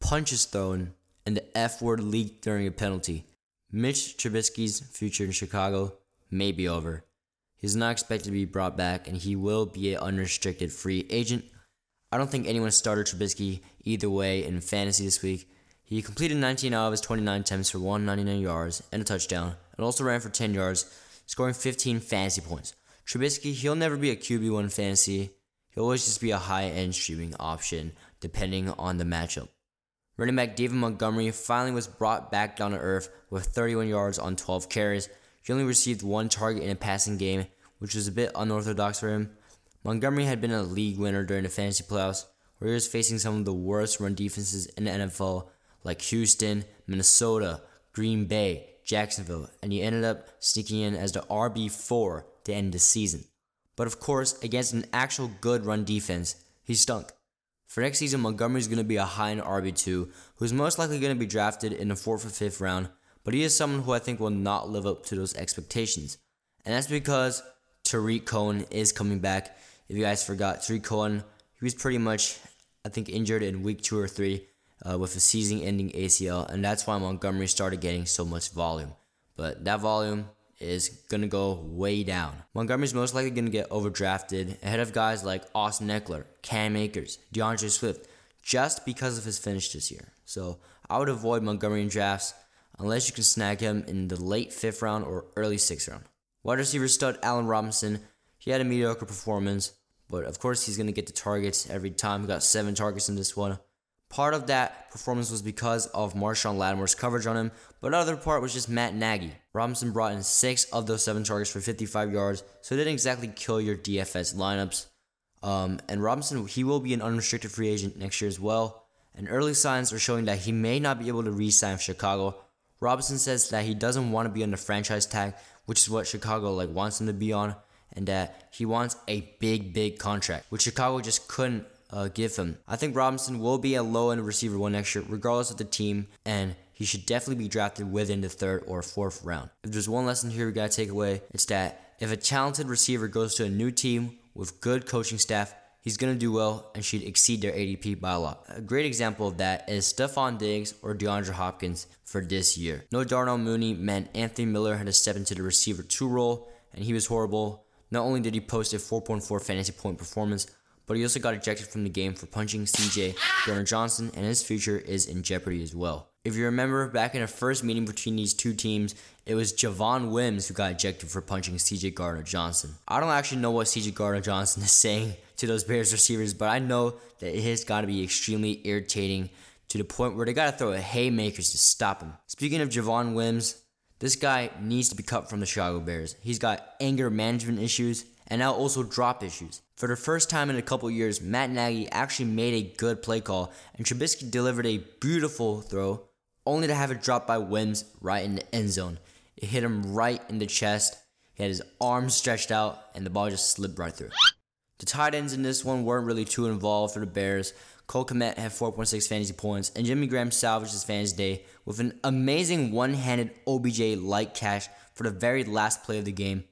punches thrown, and the F word leaked during a penalty. Mitch Trubisky's future in Chicago may be over. He's not expected to be brought back, and he will be an unrestricted free agent. I don't think anyone started Trubisky either way in fantasy this week. He completed 19 out of his 29 attempts for 199 yards and a touchdown, and also ran for 10 yards, scoring 15 fantasy points. Trubisky, he'll never be a QB1 fantasy. He'll always just be a high end streaming option, depending on the matchup. Running back David Montgomery finally was brought back down to earth with 31 yards on 12 carries. He only received one target in a passing game, which was a bit unorthodox for him. Montgomery had been a league winner during the fantasy playoffs, where he was facing some of the worst run defenses in the NFL, like Houston, Minnesota, Green Bay, Jacksonville, and he ended up sneaking in as the RB4 to end the season. But of course, against an actual good run defense, he stunk. For next season, Montgomery is going to be a high end RB2, who's most likely going to be drafted in the 4th or 5th round, but he is someone who I think will not live up to those expectations. And that's because Tarik Cohen is coming back. If you guys forgot, Tarik Cohen, he was pretty much, I think, injured in week two or three uh, with a season ending ACL, and that's why Montgomery started getting so much volume. But that volume is going to go way down. Montgomery's most likely going to get overdrafted ahead of guys like Austin Ekeler, Cam Akers, D'Andre Swift, just because of his finish this year. So I would avoid Montgomery in drafts unless you can snag him in the late fifth round or early sixth round. Wide receiver stud Allen Robinson, he had a mediocre performance, but of course he's going to get the targets every time. He got seven targets in this one. Part of that performance was because of Marshon Lattimore's coverage on him, but another part was just Matt Nagy. Robinson brought in six of those seven targets for 55 yards, so it didn't exactly kill your DFS lineups. Um, and Robinson, he will be an unrestricted free agent next year as well. And early signs are showing that he may not be able to re-sign with Chicago. Robinson says that he doesn't want to be on the franchise tag, which is what Chicago like wants him to be on, and that he wants a big, big contract, which Chicago just couldn't uh, give him. I think Robinson will be a low end receiver one next year, regardless of the team, and he should definitely be drafted within the third or fourth round. If there's one lesson here we gotta take away, it's that if a talented receiver goes to a new team with good coaching staff, he's gonna do well and should exceed their ADP by a lot. A great example of that is Stefon Diggs or DeAndre Hopkins for this year. No Darnell Mooney meant Anthony Miller had to step into the receiver two role, and he was horrible. Not only did he post a 4.4 fantasy point performance, but he also got ejected from the game for punching CJ Gardner Johnson, and his future is in jeopardy as well. If you remember, back in a first meeting between these two teams, it was Javon Wims who got ejected for punching CJ Gardner Johnson. I don't actually know what CJ Gardner Johnson is saying to those Bears receivers, but I know that it has got to be extremely irritating to the point where they got to throw a haymakers to stop him. Speaking of Javon Wims, this guy needs to be cut from the Chicago Bears. He's got anger management issues and now also drop issues. For the first time in a couple years, Matt Nagy actually made a good play call, and Trubisky delivered a beautiful throw, only to have it dropped by Wims right in the end zone. It hit him right in the chest. He had his arms stretched out, and the ball just slipped right through. The tight ends in this one weren't really too involved for the Bears. Cole Kmet had 4.6 fantasy points, and Jimmy Graham salvaged his fantasy day with an amazing one handed OBJ light catch for the very last play of the game.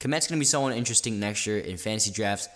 Kmet's going to be someone interesting next year in fantasy drafts.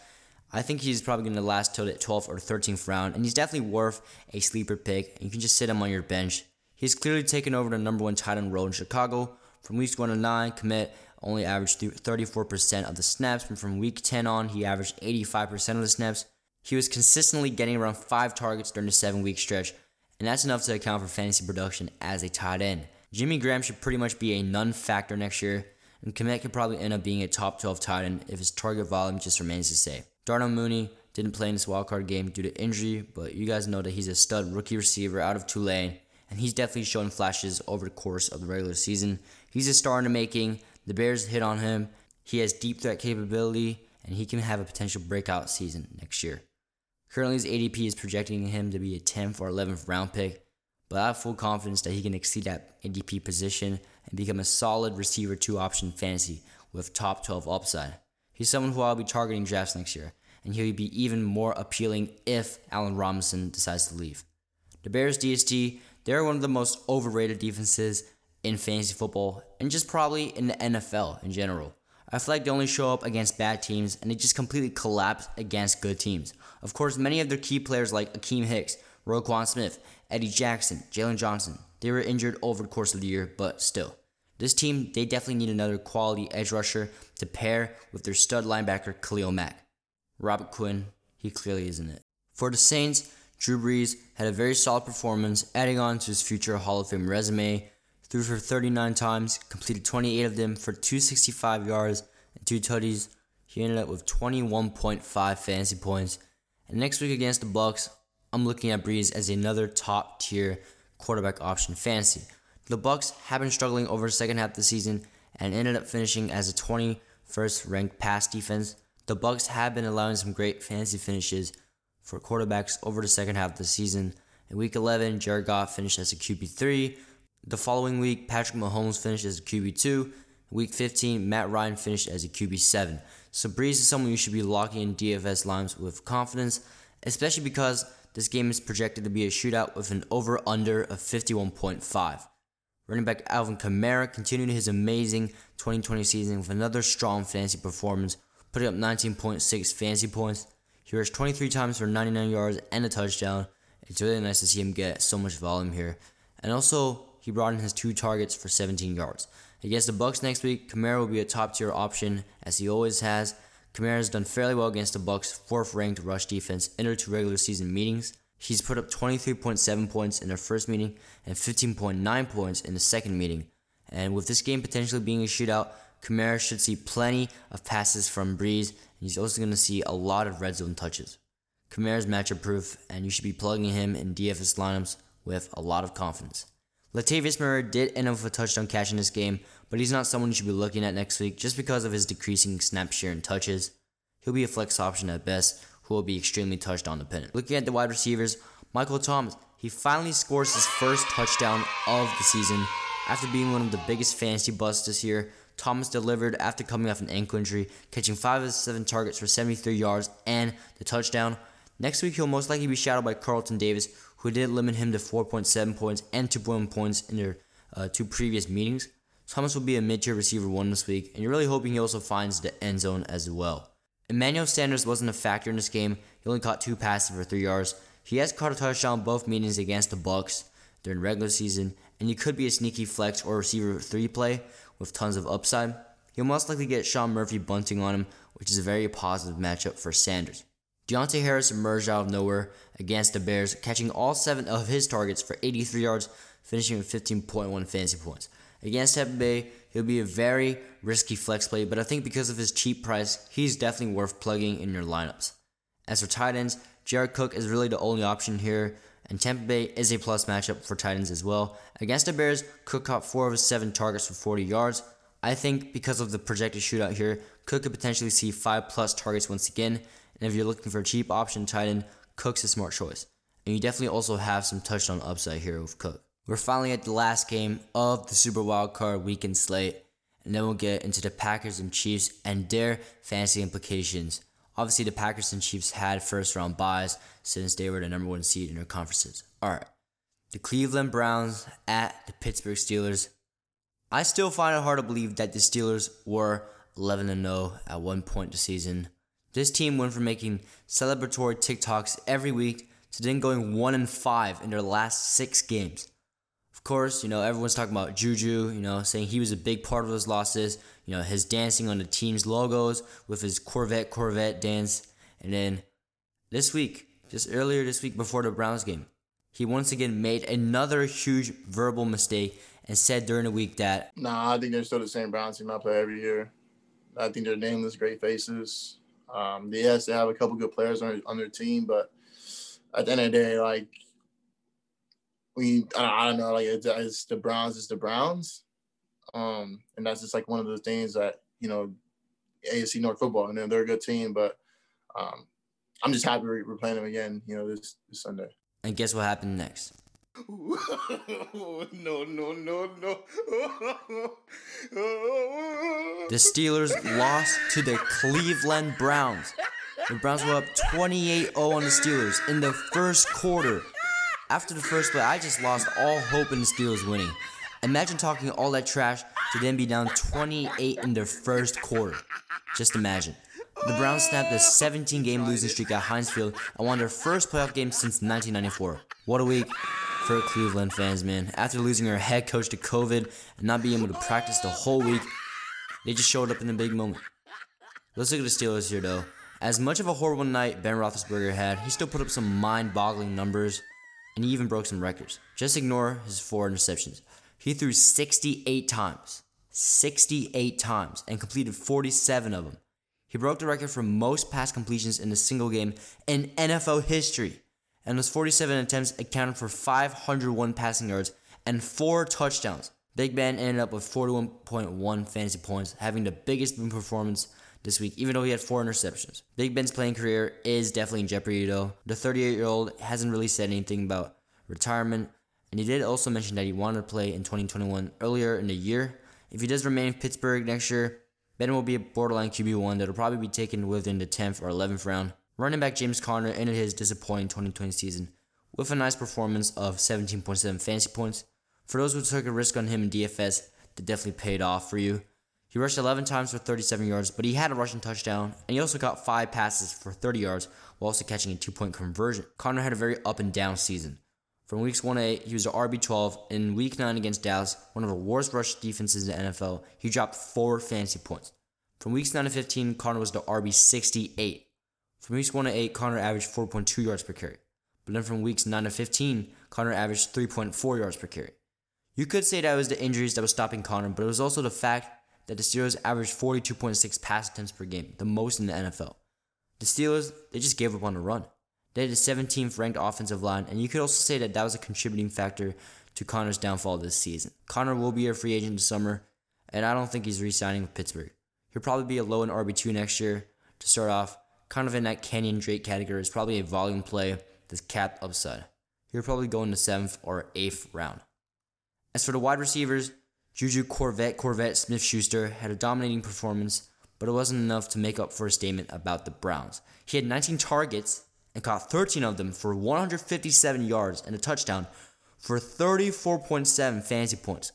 I think he's probably going to last till the 12th or 13th round, and he's definitely worth a sleeper pick. You can just sit him on your bench. He's clearly taken over the number one tight end role in Chicago. From weeks 1 to 9, Kmet only averaged 34% of the snaps, and from week 10 on, he averaged 85% of the snaps. He was consistently getting around 5 targets during the 7 week stretch, and that's enough to account for fantasy production as a tight end. Jimmy Graham should pretty much be a non factor next year and Kmet could probably end up being a top 12 tight end if his target volume just remains the same. Darnell Mooney didn't play in this wildcard game due to injury, but you guys know that he's a stud rookie receiver out of Tulane, and he's definitely shown flashes over the course of the regular season. He's a star in the making. The Bears hit on him. He has deep threat capability, and he can have a potential breakout season next year. Currently, his ADP is projecting him to be a 10th or 11th round pick, but I have full confidence that he can exceed that ADP position and become a solid receiver two option fantasy with top 12 upside. He's someone who I'll be targeting drafts next year, and he'll be even more appealing if Allen Robinson decides to leave. The Bears DST, they're one of the most overrated defenses in fantasy football and just probably in the NFL in general. I feel like they only show up against bad teams and they just completely collapse against good teams. Of course, many of their key players like Akiem Hicks, Roquan Smith, Eddie Jackson, Jaylon Johnson, they were injured over the course of the year, but still. This team, they definitely need another quality edge rusher to pair with their stud linebacker Khalil Mack. Robert Quinn, he clearly isn't it. For the Saints, Drew Brees had a very solid performance, adding on to his future Hall of Fame resume. Threw for 39 times, completed 28 of them for 265 yards and two tutties. He ended up with 21.5 fantasy points. And next week against the Bucs, I'm looking at Brees as another top tier quarterback option fantasy. The Bucs have been struggling over the second half of the season and ended up finishing as a 21st ranked pass defense. The Bucs have been allowing some great fantasy finishes for quarterbacks over the second half of the season. In week 11, Jared Goff finished as a QB3. The following week, Patrick Mahomes finished as a QB2. Week 15, Matt Ryan finished as a QB7. So Brees is someone you should be locking in DFS lines with confidence, especially because this game is projected to be a shootout with an over under of 51.5. Running back Alvin Kamara continued his amazing 2020 season with another strong fantasy performance, putting up 19.6 fantasy points. He rushed 23 times for 99 yards and a touchdown. It's really nice to see him get so much volume here. And also, he brought in his two targets for 17 yards. Against the Bucs next week, Kamara will be a top tier option as he always has. Kamara has done fairly well against the Bucs' fourth ranked rush defense in their two regular season meetings. He's put up 23.7 points in their first meeting and 15.9 points in the second meeting. And with this game potentially being a shootout, Kamara should see plenty of passes from Brees, and he's also going to see a lot of red zone touches. Kamara's matchup proof, and you should be plugging him in DFS lineups with a lot of confidence. Latavius Murray did end up with a touchdown catch in this game, but he's not someone you should be looking at next week just because of his decreasing snap share and touches. He'll be a flex option at best, who will be extremely touchdown dependent. Looking at the wide receivers, Michael Thomas, he finally scores his first touchdown of the season. After being one of the biggest fantasy busts this year, Thomas delivered after coming off an ankle injury, catching 5 of 7 targets for 73 yards and the touchdown. Next week, he'll most likely be shadowed by Carlton Davis, who did limit him to 4.7 points and 2.1 points in their uh, two previous meetings. Thomas will be a mid tier receiver one this week, and you're really hoping he also finds the end zone as well. Emmanuel Sanders wasn't a factor in this game. He only caught two passes for three yards. He has caught a touchdown both meetings against the Bucs during regular season, and he could be a sneaky flex or receiver three play with tons of upside. He'll most likely get Sean Murphy-Bunting on him, which is a very positive matchup for Sanders. Deonte Harris emerged out of nowhere against the Bears, catching all seven of his targets for 83 yards, finishing with 15.1 fantasy points. Against Tampa Bay, he'll be a very risky flex play, but I think because of his cheap price, he's definitely worth plugging in your lineups. As for tight ends, Jared Cook is really the only option here, and Tampa Bay is a plus matchup for tight ends as well. Against the Bears, Cook caught four of his seven targets for 40 yards. I think because of the projected shootout here, Cook could potentially see five plus targets once again, and if you're looking for a cheap option tight end, Cook's a smart choice. And you definitely also have some touchdown upside here with Cook. We're finally at the last game of the Super Wild Card weekend slate, and then we'll get into the Packers and Chiefs and their fantasy implications. Obviously, the Packers and Chiefs had first round byes since they were the number one seed in their conferences. Alright. The Cleveland Browns at the Pittsburgh Steelers. I still find it hard to believe that the Steelers were 11 0 at one point this season. This team went from making celebratory TikToks every week to then going 1 and 5 in their last six games. Of course, you know, everyone's talking about Juju, you know, saying he was a big part of those losses, you know, his dancing on the team's logos with his Corvette Corvette dance. And then this week, just earlier this week before the Browns game, he once again made another huge verbal mistake and said during the week that Nah, I think they're still the same Browns team I play every year. I think they're nameless, great faces. Um, yes, they have a couple good players on, on their team, but at the end of the day, like we, I don't, I don't know, like it's, it's, the Browns, it's the Browns, um, and that's just like one of the things that you know, AFC North football, and they're a good team, but um, I'm just happy we're playing them again, you know, this, this Sunday. And guess what happened next? no, no, no, no. the Steelers lost to the Cleveland Browns. The Browns were up 28 0 on the Steelers in the first quarter. After the first play, I just lost all hope in the Steelers winning. Imagine talking all that trash to then be down 28 in their first quarter. Just imagine. The Browns snapped a 17 game losing streak at Heinz Field and won their first playoff game since 1994. What a week for Cleveland fans, man. After losing their head coach to COVID and not being able to practice the whole week, they just showed up in the big moment. Let's look at the Steelers here, though. As much of a horrible night Ben Roethlisberger had, he still put up some mind-boggling numbers, and he even broke some records. Just ignore his four interceptions. He threw 68 times, 68 times, and completed 47 of them. He broke the record for most pass completions in a single game in NFL history, and those 47 attempts accounted for 501 passing yards and four touchdowns. Big Ben ended up with 41.1 fantasy points, having the biggest performance this week, even though he had four interceptions. Big Ben's playing career is definitely in jeopardy, though. The 38 year old hasn't really said anything about retirement, and he did also mention that he wanted to play in 2021 earlier in the year. If he does remain in Pittsburgh next year, Ben will be a borderline QB1 that'll probably be taken within the 10th or 11th round. Running back James Conner ended his disappointing 2020 season with a nice performance of 17.7 fantasy points. For those who took a risk on him in DFS, that definitely paid off for you. He rushed 11 times for 37 yards, but he had a rushing touchdown, and he also got 5 passes for 30 yards while also catching a 2 point conversion. Conner had a very up and down season. From weeks 1 to 8, he was an RB12. In week 9 against Dallas, one of the worst rush defenses in the NFL, he dropped 4 fantasy points. From weeks 9 to 15, Conner was the RB68. From weeks 1 to 8, Conner averaged 4.2 yards per carry. But then from weeks 9 to 15, Conner averaged 3.4 yards per carry. You could say that was the injuries that was stopping Conner, but it was also the fact that the Steelers averaged 42.6 pass attempts per game, the most in the NFL. The Steelers, they just gave up on the run. They had the 17th ranked offensive line, and you could also say that that was a contributing factor to Conner's downfall this season. Conner will be a free agent this summer, and I don't think he's re signing with Pittsburgh. He'll probably be a low in RB2 next year to start off, kind of in that Kenyan Drake category. It's probably a volume play that's capped upside. He'll probably go in the seventh or eighth round. As for the wide receivers, Juju Corvette Corvette Smith Schuster had a dominating performance, but it wasn't enough to make up for a statement about the Browns. He had 19 targets and caught 13 of them for 157 yards and a touchdown for 34.7 fantasy points.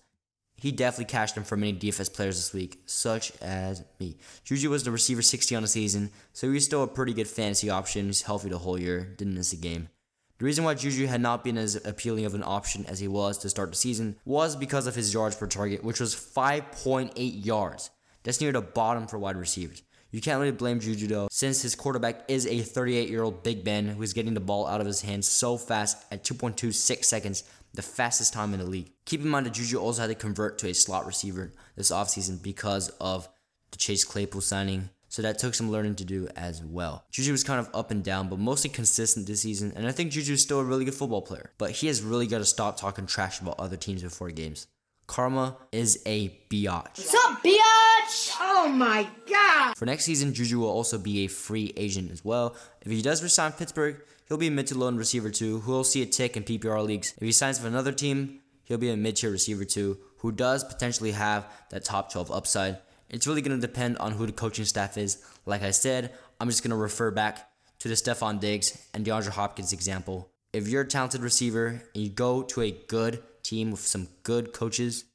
He definitely cashed them for many DFS players this week, such as me. Juju was the receiver 60 on the season, so he's still a pretty good fantasy option. He's healthy the whole year, didn't miss a game. The reason why Juju had not been as appealing of an option as he was to start the season was because of his yards per target, which was 5.8 yards. That's near the bottom for wide receivers. You can't really blame Juju though, since his quarterback is a 38 year old Big Ben who is getting the ball out of his hands so fast at 2.26 seconds, the fastest time in the league. Keep in mind that Juju also had to convert to a slot receiver this offseason because of the Chase Claypool signing. So that took some learning to do as well. Juju was kind of up and down, but mostly consistent this season, and I think Juju is still a really good football player. But he has really got to stop talking trash about other teams before games. Karma is a biatch. What's up, biatch? Oh my god! For next season, Juju will also be a free agent as well. If he does resign Pittsburgh, he'll be a mid to low receiver too, who will see a tick in PPR leagues. If he signs with another team, he'll be a mid tier receiver too, who does potentially have that top 12 upside. It's really going to depend on who the coaching staff is. Like I said, I'm just going to refer back to the Stefon Diggs and DeAndre Hopkins example. If you're a talented receiver and you go to a good team with some good coaches,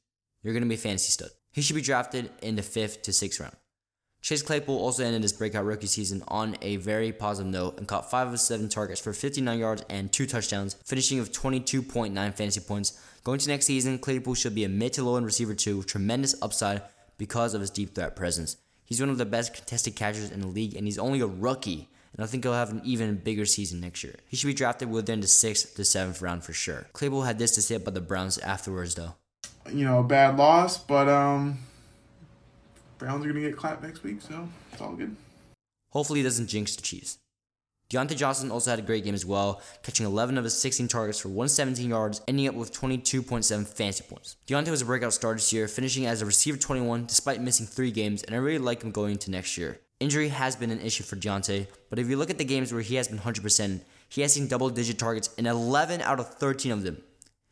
you're going to be a fantasy stud. He should be drafted in the fifth to sixth round. Chase Claypool also ended his breakout rookie season on a very positive note and caught 5 of 7 targets for 59 yards and 2 touchdowns, finishing with 22.9 fantasy points. Going to next season, Claypool should be a mid to low end receiver too, with tremendous upside because of his deep threat presence. He's one of the best contested catchers in the league, and he's only a rookie. And I think he'll have an even bigger season next year. He should be drafted within the sixth to seventh round for sure. Claypool had this to say about the Browns afterwards, though. You know, bad loss, but um, Browns are gonna get clapped next week, so it's all good. Hopefully, he doesn't jinx the Chiefs. Diontae Johnson also had a great game as well, catching 11 of his 16 targets for 117 yards, ending up with 22.7 fantasy points. Diontae was a breakout star this year, finishing as a receiver 21 despite missing three games, and I really like him going into next year. Injury has been an issue for Diontae, but if you look at the games where he has been 100%, he has seen double digit targets in 11 out of 13 of them.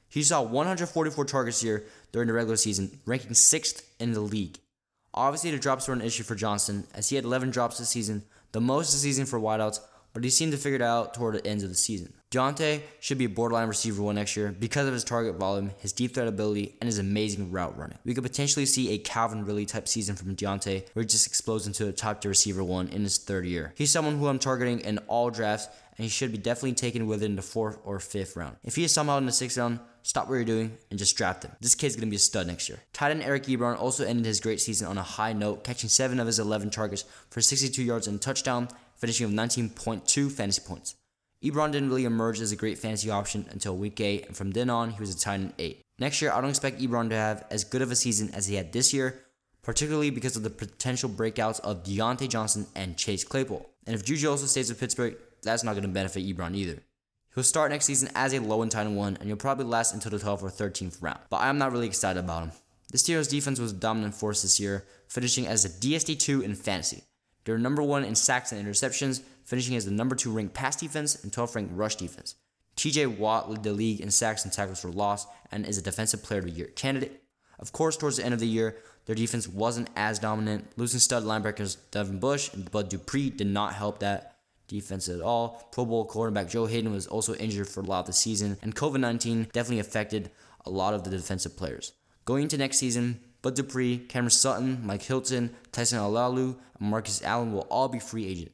He saw 144 targets here during the regular season, ranking 6th in the league. Obviously, the drops were an issue for Johnson, as he had 11 drops this season, the most this season for wideouts, but he seemed to figure it out toward the end of the season. Diontae should be a borderline receiver one next year because of his target volume, his deep threat ability, and his amazing route running. We could potentially see a Calvin Ridley type season from Diontae, where he just explodes into a top tier receiver one in his third year. He's someone who I'm targeting in all drafts, and he should be definitely taken within the fourth or fifth round. If he is somehow in the sixth round, stop what you're doing and just draft him. This kid's gonna be a stud next year. Tight end Eric Ebron also ended his great season on a high note, catching seven of his 11 targets for 62 yards and touchdown, finishing with 19.2 fantasy points. Ebron didn't really emerge as a great fantasy option until week 8, and from then on, he was a tight end 8. Next year, I don't expect Ebron to have as good of a season as he had this year, particularly because of the potential breakouts of Diontae Johnson and Chase Claypool. And if Juju also stays with Pittsburgh, that's not going to benefit Ebron either. He'll start next season as a low end tight end 1, and he'll probably last until the 12th or 13th round. But I'm not really excited about him. The Steelers' defense was a dominant force this year, finishing as a DST2 in fantasy. They're number one in sacks and interceptions, finishing as the number two ranked pass defense and 12th ranked rush defense. TJ Watt led the league in sacks and tackles for loss and is a defensive player of the year candidate. Of course, towards the end of the year, their defense wasn't as dominant. Losing stud linebackers Devin Bush and Bud Dupree did not help that defense at all. Pro Bowl quarterback Joe Haden was also injured for a lot of the season, and COVID 19 definitely affected a lot of the defensive players. Going into next season, Bud Dupree, Cameron Sutton, Mike Hilton, Tyson Alualu, and Marcus Allen will all be free agents.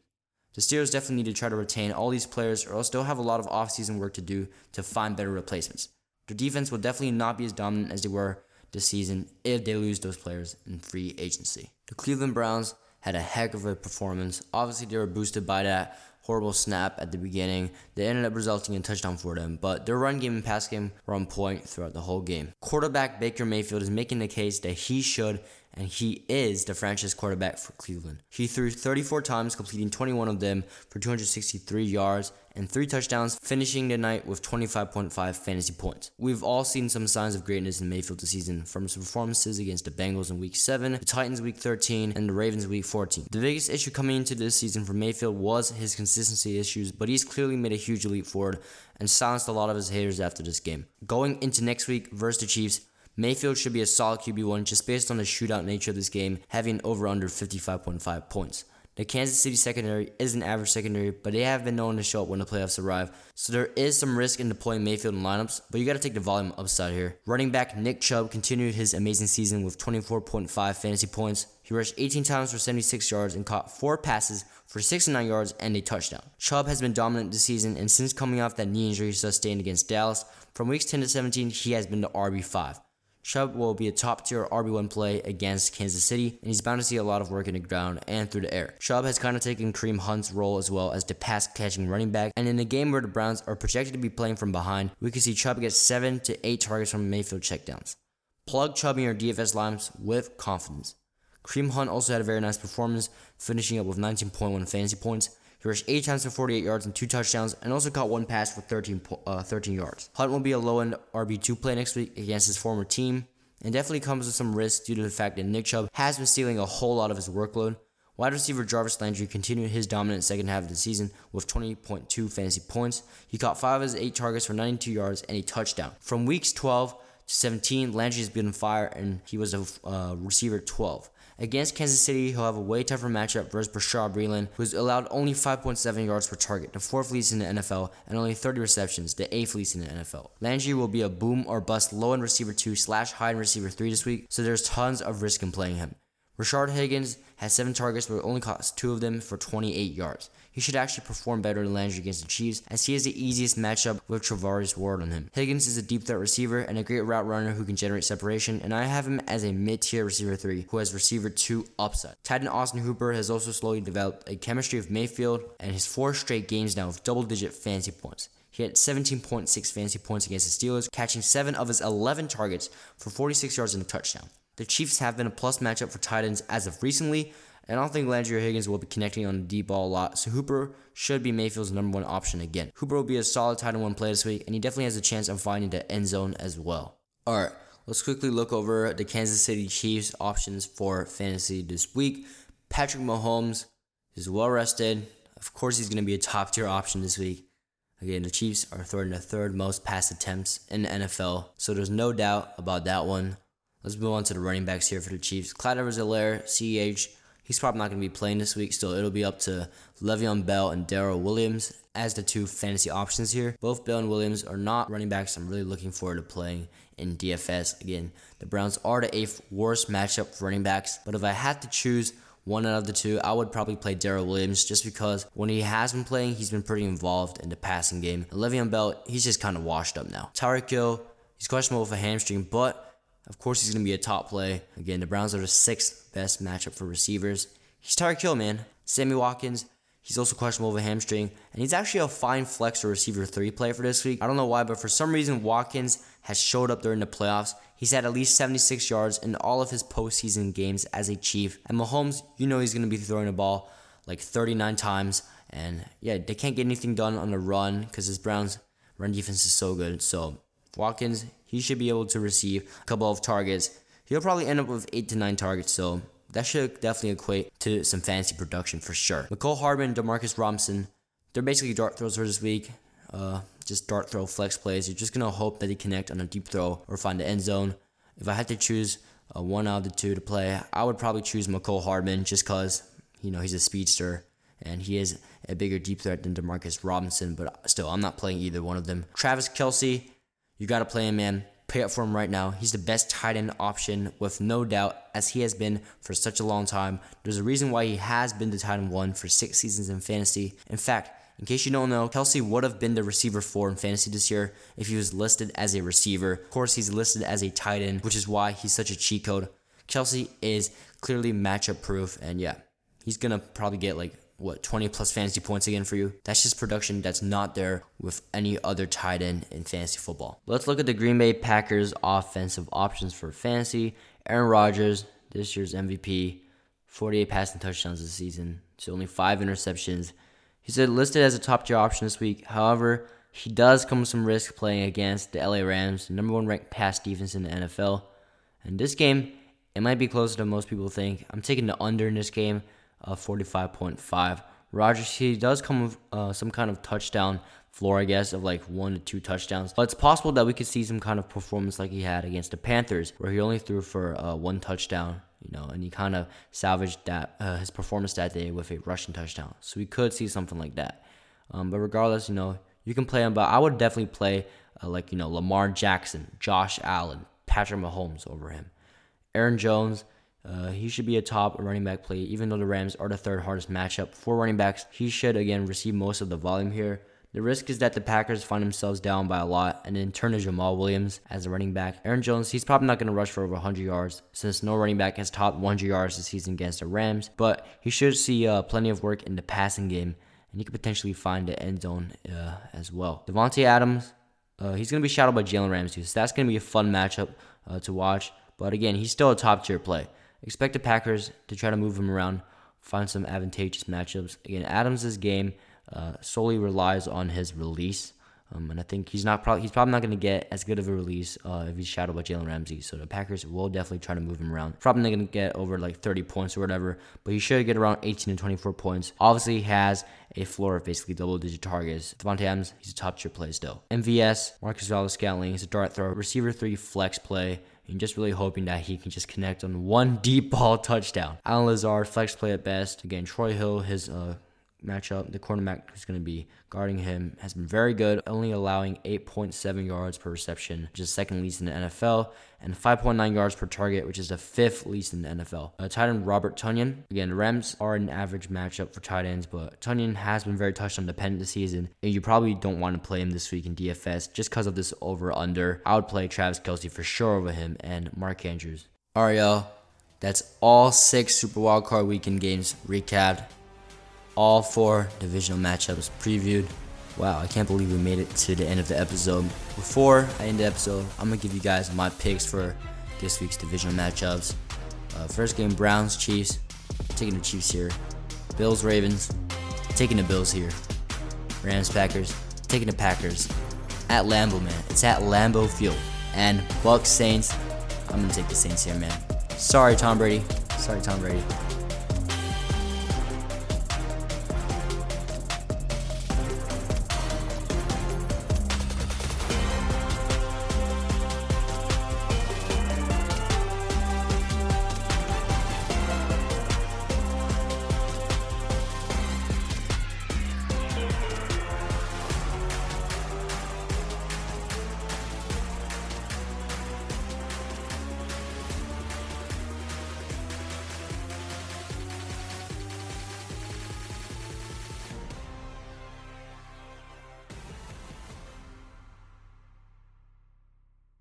The Steelers definitely need to try to retain all these players, or else they'll have a lot of offseason work to do to find better replacements. Their defense will definitely not be as dominant as they were this season if they lose those players in free agency. The Cleveland Browns had a heck of a performance. Obviously, they were boosted by that horrible snap at the beginning that ended up resulting in a touchdown for them, but their run game and pass game were on point throughout the whole game. Quarterback Baker Mayfield is making the case that he should and he is the franchise quarterback for Cleveland. He threw 34 times, completing 21 of them for 263 yards and three touchdowns, finishing the night with 25.5 fantasy points. We've all seen some signs of greatness in Mayfield this season, from his performances against the Bengals in Week 7, the Titans Week 13, and the Ravens Week 14. The biggest issue coming into this season for Mayfield was his consistency issues, but he's clearly made a huge leap forward and silenced a lot of his haters after this game. Going into next week versus the Chiefs, Mayfield should be a solid QB1 just based on the shootout nature of this game, having over under 55.5 points. The Kansas City secondary is an average secondary, but they have been known to show up when the playoffs arrive, so there is some risk in deploying Mayfield in lineups, but you gotta take the volume upside here. Running back Nick Chubb continued his amazing season with 24.5 fantasy points. He rushed 18 times for 76 yards and caught 4 passes for 69 yards and a touchdown. Chubb has been dominant this season, and since coming off that knee injury sustained against Dallas, from weeks 10 to 17, he has been the RB5. Chubb will be a top tier RB1 play against Kansas City, and he's bound to see a lot of work in the ground and through the air. Chubb has kind of taken Kareem Hunt's role as well as the pass catching running back, and in a game where the Browns are projected to be playing from behind, we could see Chubb get 7 to 8 targets from Mayfield checkdowns. Plug Chubb in your DFS lines with confidence. Kareem Hunt also had a very nice performance, finishing up with 19.1 fantasy points. He rushed 8 times for 48 yards and 2 touchdowns, and also caught one pass for 13, uh, 13 yards. Hunt will be a low end RB2 play next week against his former team, and definitely comes with some risk due to the fact that Nick Chubb has been stealing a whole lot of his workload. Wide receiver Jarvis Landry continued his dominant second half of the season with 20.2 fantasy points. He caught 5 of his 8 targets for 92 yards and a touchdown. From weeks 12 to 17, Landry has been on fire and he was a uh, receiver 12. Against Kansas City, he'll have a way tougher matchup versus Bashaud Breeland, who's allowed only 5.7 yards per target, the fourth least in the NFL, and only 30 receptions, the eighth least in the NFL. Landry will be a boom or bust low end receiver 2 slash high end receiver 3 this week, so there's tons of risk in playing him. Rashard Higgins has 7 targets, but only caught 2 of them for 28 yards he should actually perform better than Landry against the Chiefs, as he has the easiest matchup with Charvarius Ward on him. Higgins is a deep threat receiver and a great route runner who can generate separation, and I have him as a mid-tier receiver 3 who has receiver 2 upside. Tight end Austin Hooper has also slowly developed a chemistry of Mayfield and his four straight games now with double-digit fantasy points. He had 17.6 fantasy points against the Steelers, catching 7 of his 11 targets for 46 yards and a touchdown. The Chiefs have been a plus matchup for tight ends as of recently, and I don't think Landry Higgins will be connecting on the deep ball a lot, so Hooper should be Mayfield's number one option again. Hooper will be a solid tight end one play this week, and he definitely has a chance of finding the end zone as well. Alright, let's quickly look over the Kansas City Chiefs options for fantasy this week. Patrick Mahomes is well rested. Of course, he's going to be a top tier option this week. Again, the Chiefs are throwing the third most pass attempts in the NFL, so there's no doubt about that one. Let's move on to the running backs here for the Chiefs. Clyde Edwards-Helaire, CEH, He's probably not going to be playing this week, so it'll be up to Le'Veon Bell and Darrel Williams as the two fantasy options here. Both Bell and Williams are not running backs I'm really looking forward to playing in DFS. Again, the Browns are the eighth worst matchup for running backs, but if I had to choose one out of the two, I would probably play Darrel Williams just because when he has been playing, he's been pretty involved in the passing game. And Le'Veon Bell, he's just kind of washed up now. Tyreek Hill, he's questionable with a hamstring, but of course, he's going to be a top play. Again, the Browns are the sixth best matchup for receivers. He's Tyreek Hill, man. Sammy Watkins, he's also questionable with a hamstring, and he's actually a fine flex or receiver three play for this week. I don't know why, but for some reason, Watkins has showed up during the playoffs. He's had at least 76 yards in all of his postseason games as a Chief. And Mahomes, you know he's going to be throwing the ball like 39 times. And yeah, they can't get anything done on the run because his Browns run defense is so good. So Watkins, he should be able to receive a couple of targets. He'll probably end up with eight to nine targets, so that should definitely equate to some fancy production for sure. Mecole Hardman, Demarcus Robinson, they're basically dart throws for this week. Uh, just dart throw flex plays. You're just gonna hope that he connect on a deep throw or find the end zone. If I had to choose uh, one out of the two to play, I would probably choose Mecole Hardman just cause you know he's a speedster and he is a bigger deep threat than Demarcus Robinson. But still, I'm not playing either one of them. Travis Kelce, you got to play him, man. Pay up for him right now. He's the best tight end option with no doubt, as he has been for such a long time. There's a reason why he has been the tight end one for six seasons in fantasy. In fact, in case you don't know, Kelce would have been the receiver four in fantasy this year if he was listed as a receiver. Of course, he's listed as a tight end, which is why he's such a cheat code. Kelce is clearly matchup proof, and yeah, he's gonna probably get like what 20 plus fantasy points again for you. That's just production that's not there with any other tight end in fantasy football. Let's look at the Green Bay Packers offensive options for fantasy. Aaron Rodgers, this year's MVP, 48 passing touchdowns this season, so only five interceptions. He's listed as a top tier option this week. However, he does come with some risk playing against the LA Rams, the number one ranked pass defense in the NFL. And this game, it might be closer than most people think. I'm taking the under in this game of 45.5. Rodgers, he does come with uh, some kind of touchdown floor, I guess, of like one to two touchdowns. But it's possible that we could see some kind of performance like he had against the Panthers, where he only threw for uh, one touchdown, you know, and he kind of salvaged that uh, his performance that day with a rushing touchdown. So we could see something like that. Um, but regardless, you know, you can play him, but I would definitely play uh, like you know Lamar Jackson, Josh Allen, Patrick Mahomes over him, Aaron Jones. Uh, he should be a top running back play, even though the Rams are the third hardest matchup for running backs. He should, again, receive most of the volume here. The risk is that the Packers find themselves down by a lot and then turn to Jamaal Williams as a running back. Aaron Jones, he's probably not going to rush for over 100 yards since no running back has topped 100 yards this season against the Rams, but he should see uh, plenty of work in the passing game and he could potentially find the end zone uh, as well. Davante Adams, uh, he's going to be shadowed by Jalen Ramsey, so that's going to be a fun matchup uh, to watch. But again, he's still a top tier play. Expect the Packers to try to move him around, find some advantageous matchups. Again, Adams' game uh, solely relies on his release. Um, and I think he's not probably he's probably not going to get as good of a release uh, if he's shadowed by Jalen Ramsey. So the Packers will definitely try to move him around. Probably not going to get over like 30 points or whatever, but he should get around 18 to 24 points. Obviously, he has a floor of basically double digit targets. Davante Adams, he's a top tier play still. MVS, Marquez Valdes Scantling, he's a dart thrower, receiver three flex play and just really hoping that he can just connect on one deep ball touchdown. Allen Lazard, flex play at best. Again, Troy Hill, his uh, matchup, the cornerback who's going to be guarding him has been very good, only allowing 8.7 yards per reception, which is second least in the NFL, and 5.9 yards per target, which is the fifth least in the NFL. Uh, tight end Robert Tonyan. Again, Rams are an average matchup for tight ends, but Tonyan has been very touchdown dependent this season, and you probably don't want to play him this week in DFS just because of this over under. I would play Travis Kelce for sure over him and Mark Andrews. All right, y'all. That's all six Super Wildcard Weekend games recapped all four divisional matchups previewed. Wow, I can't believe we made it to the end of the episode. Before I end the episode, I'm gonna give you guys my picks for this week's divisional matchups. Uh, first game, Browns Chiefs. Taking the Chiefs here. Bills Ravens. Taking the Bills here. Rams Packers. Taking the Packers. At Lambeau, man. It's at Lambeau Field. And Bucs Saints. I'm gonna take the Saints here, man. Sorry, Tom Brady. Sorry, Tom Brady.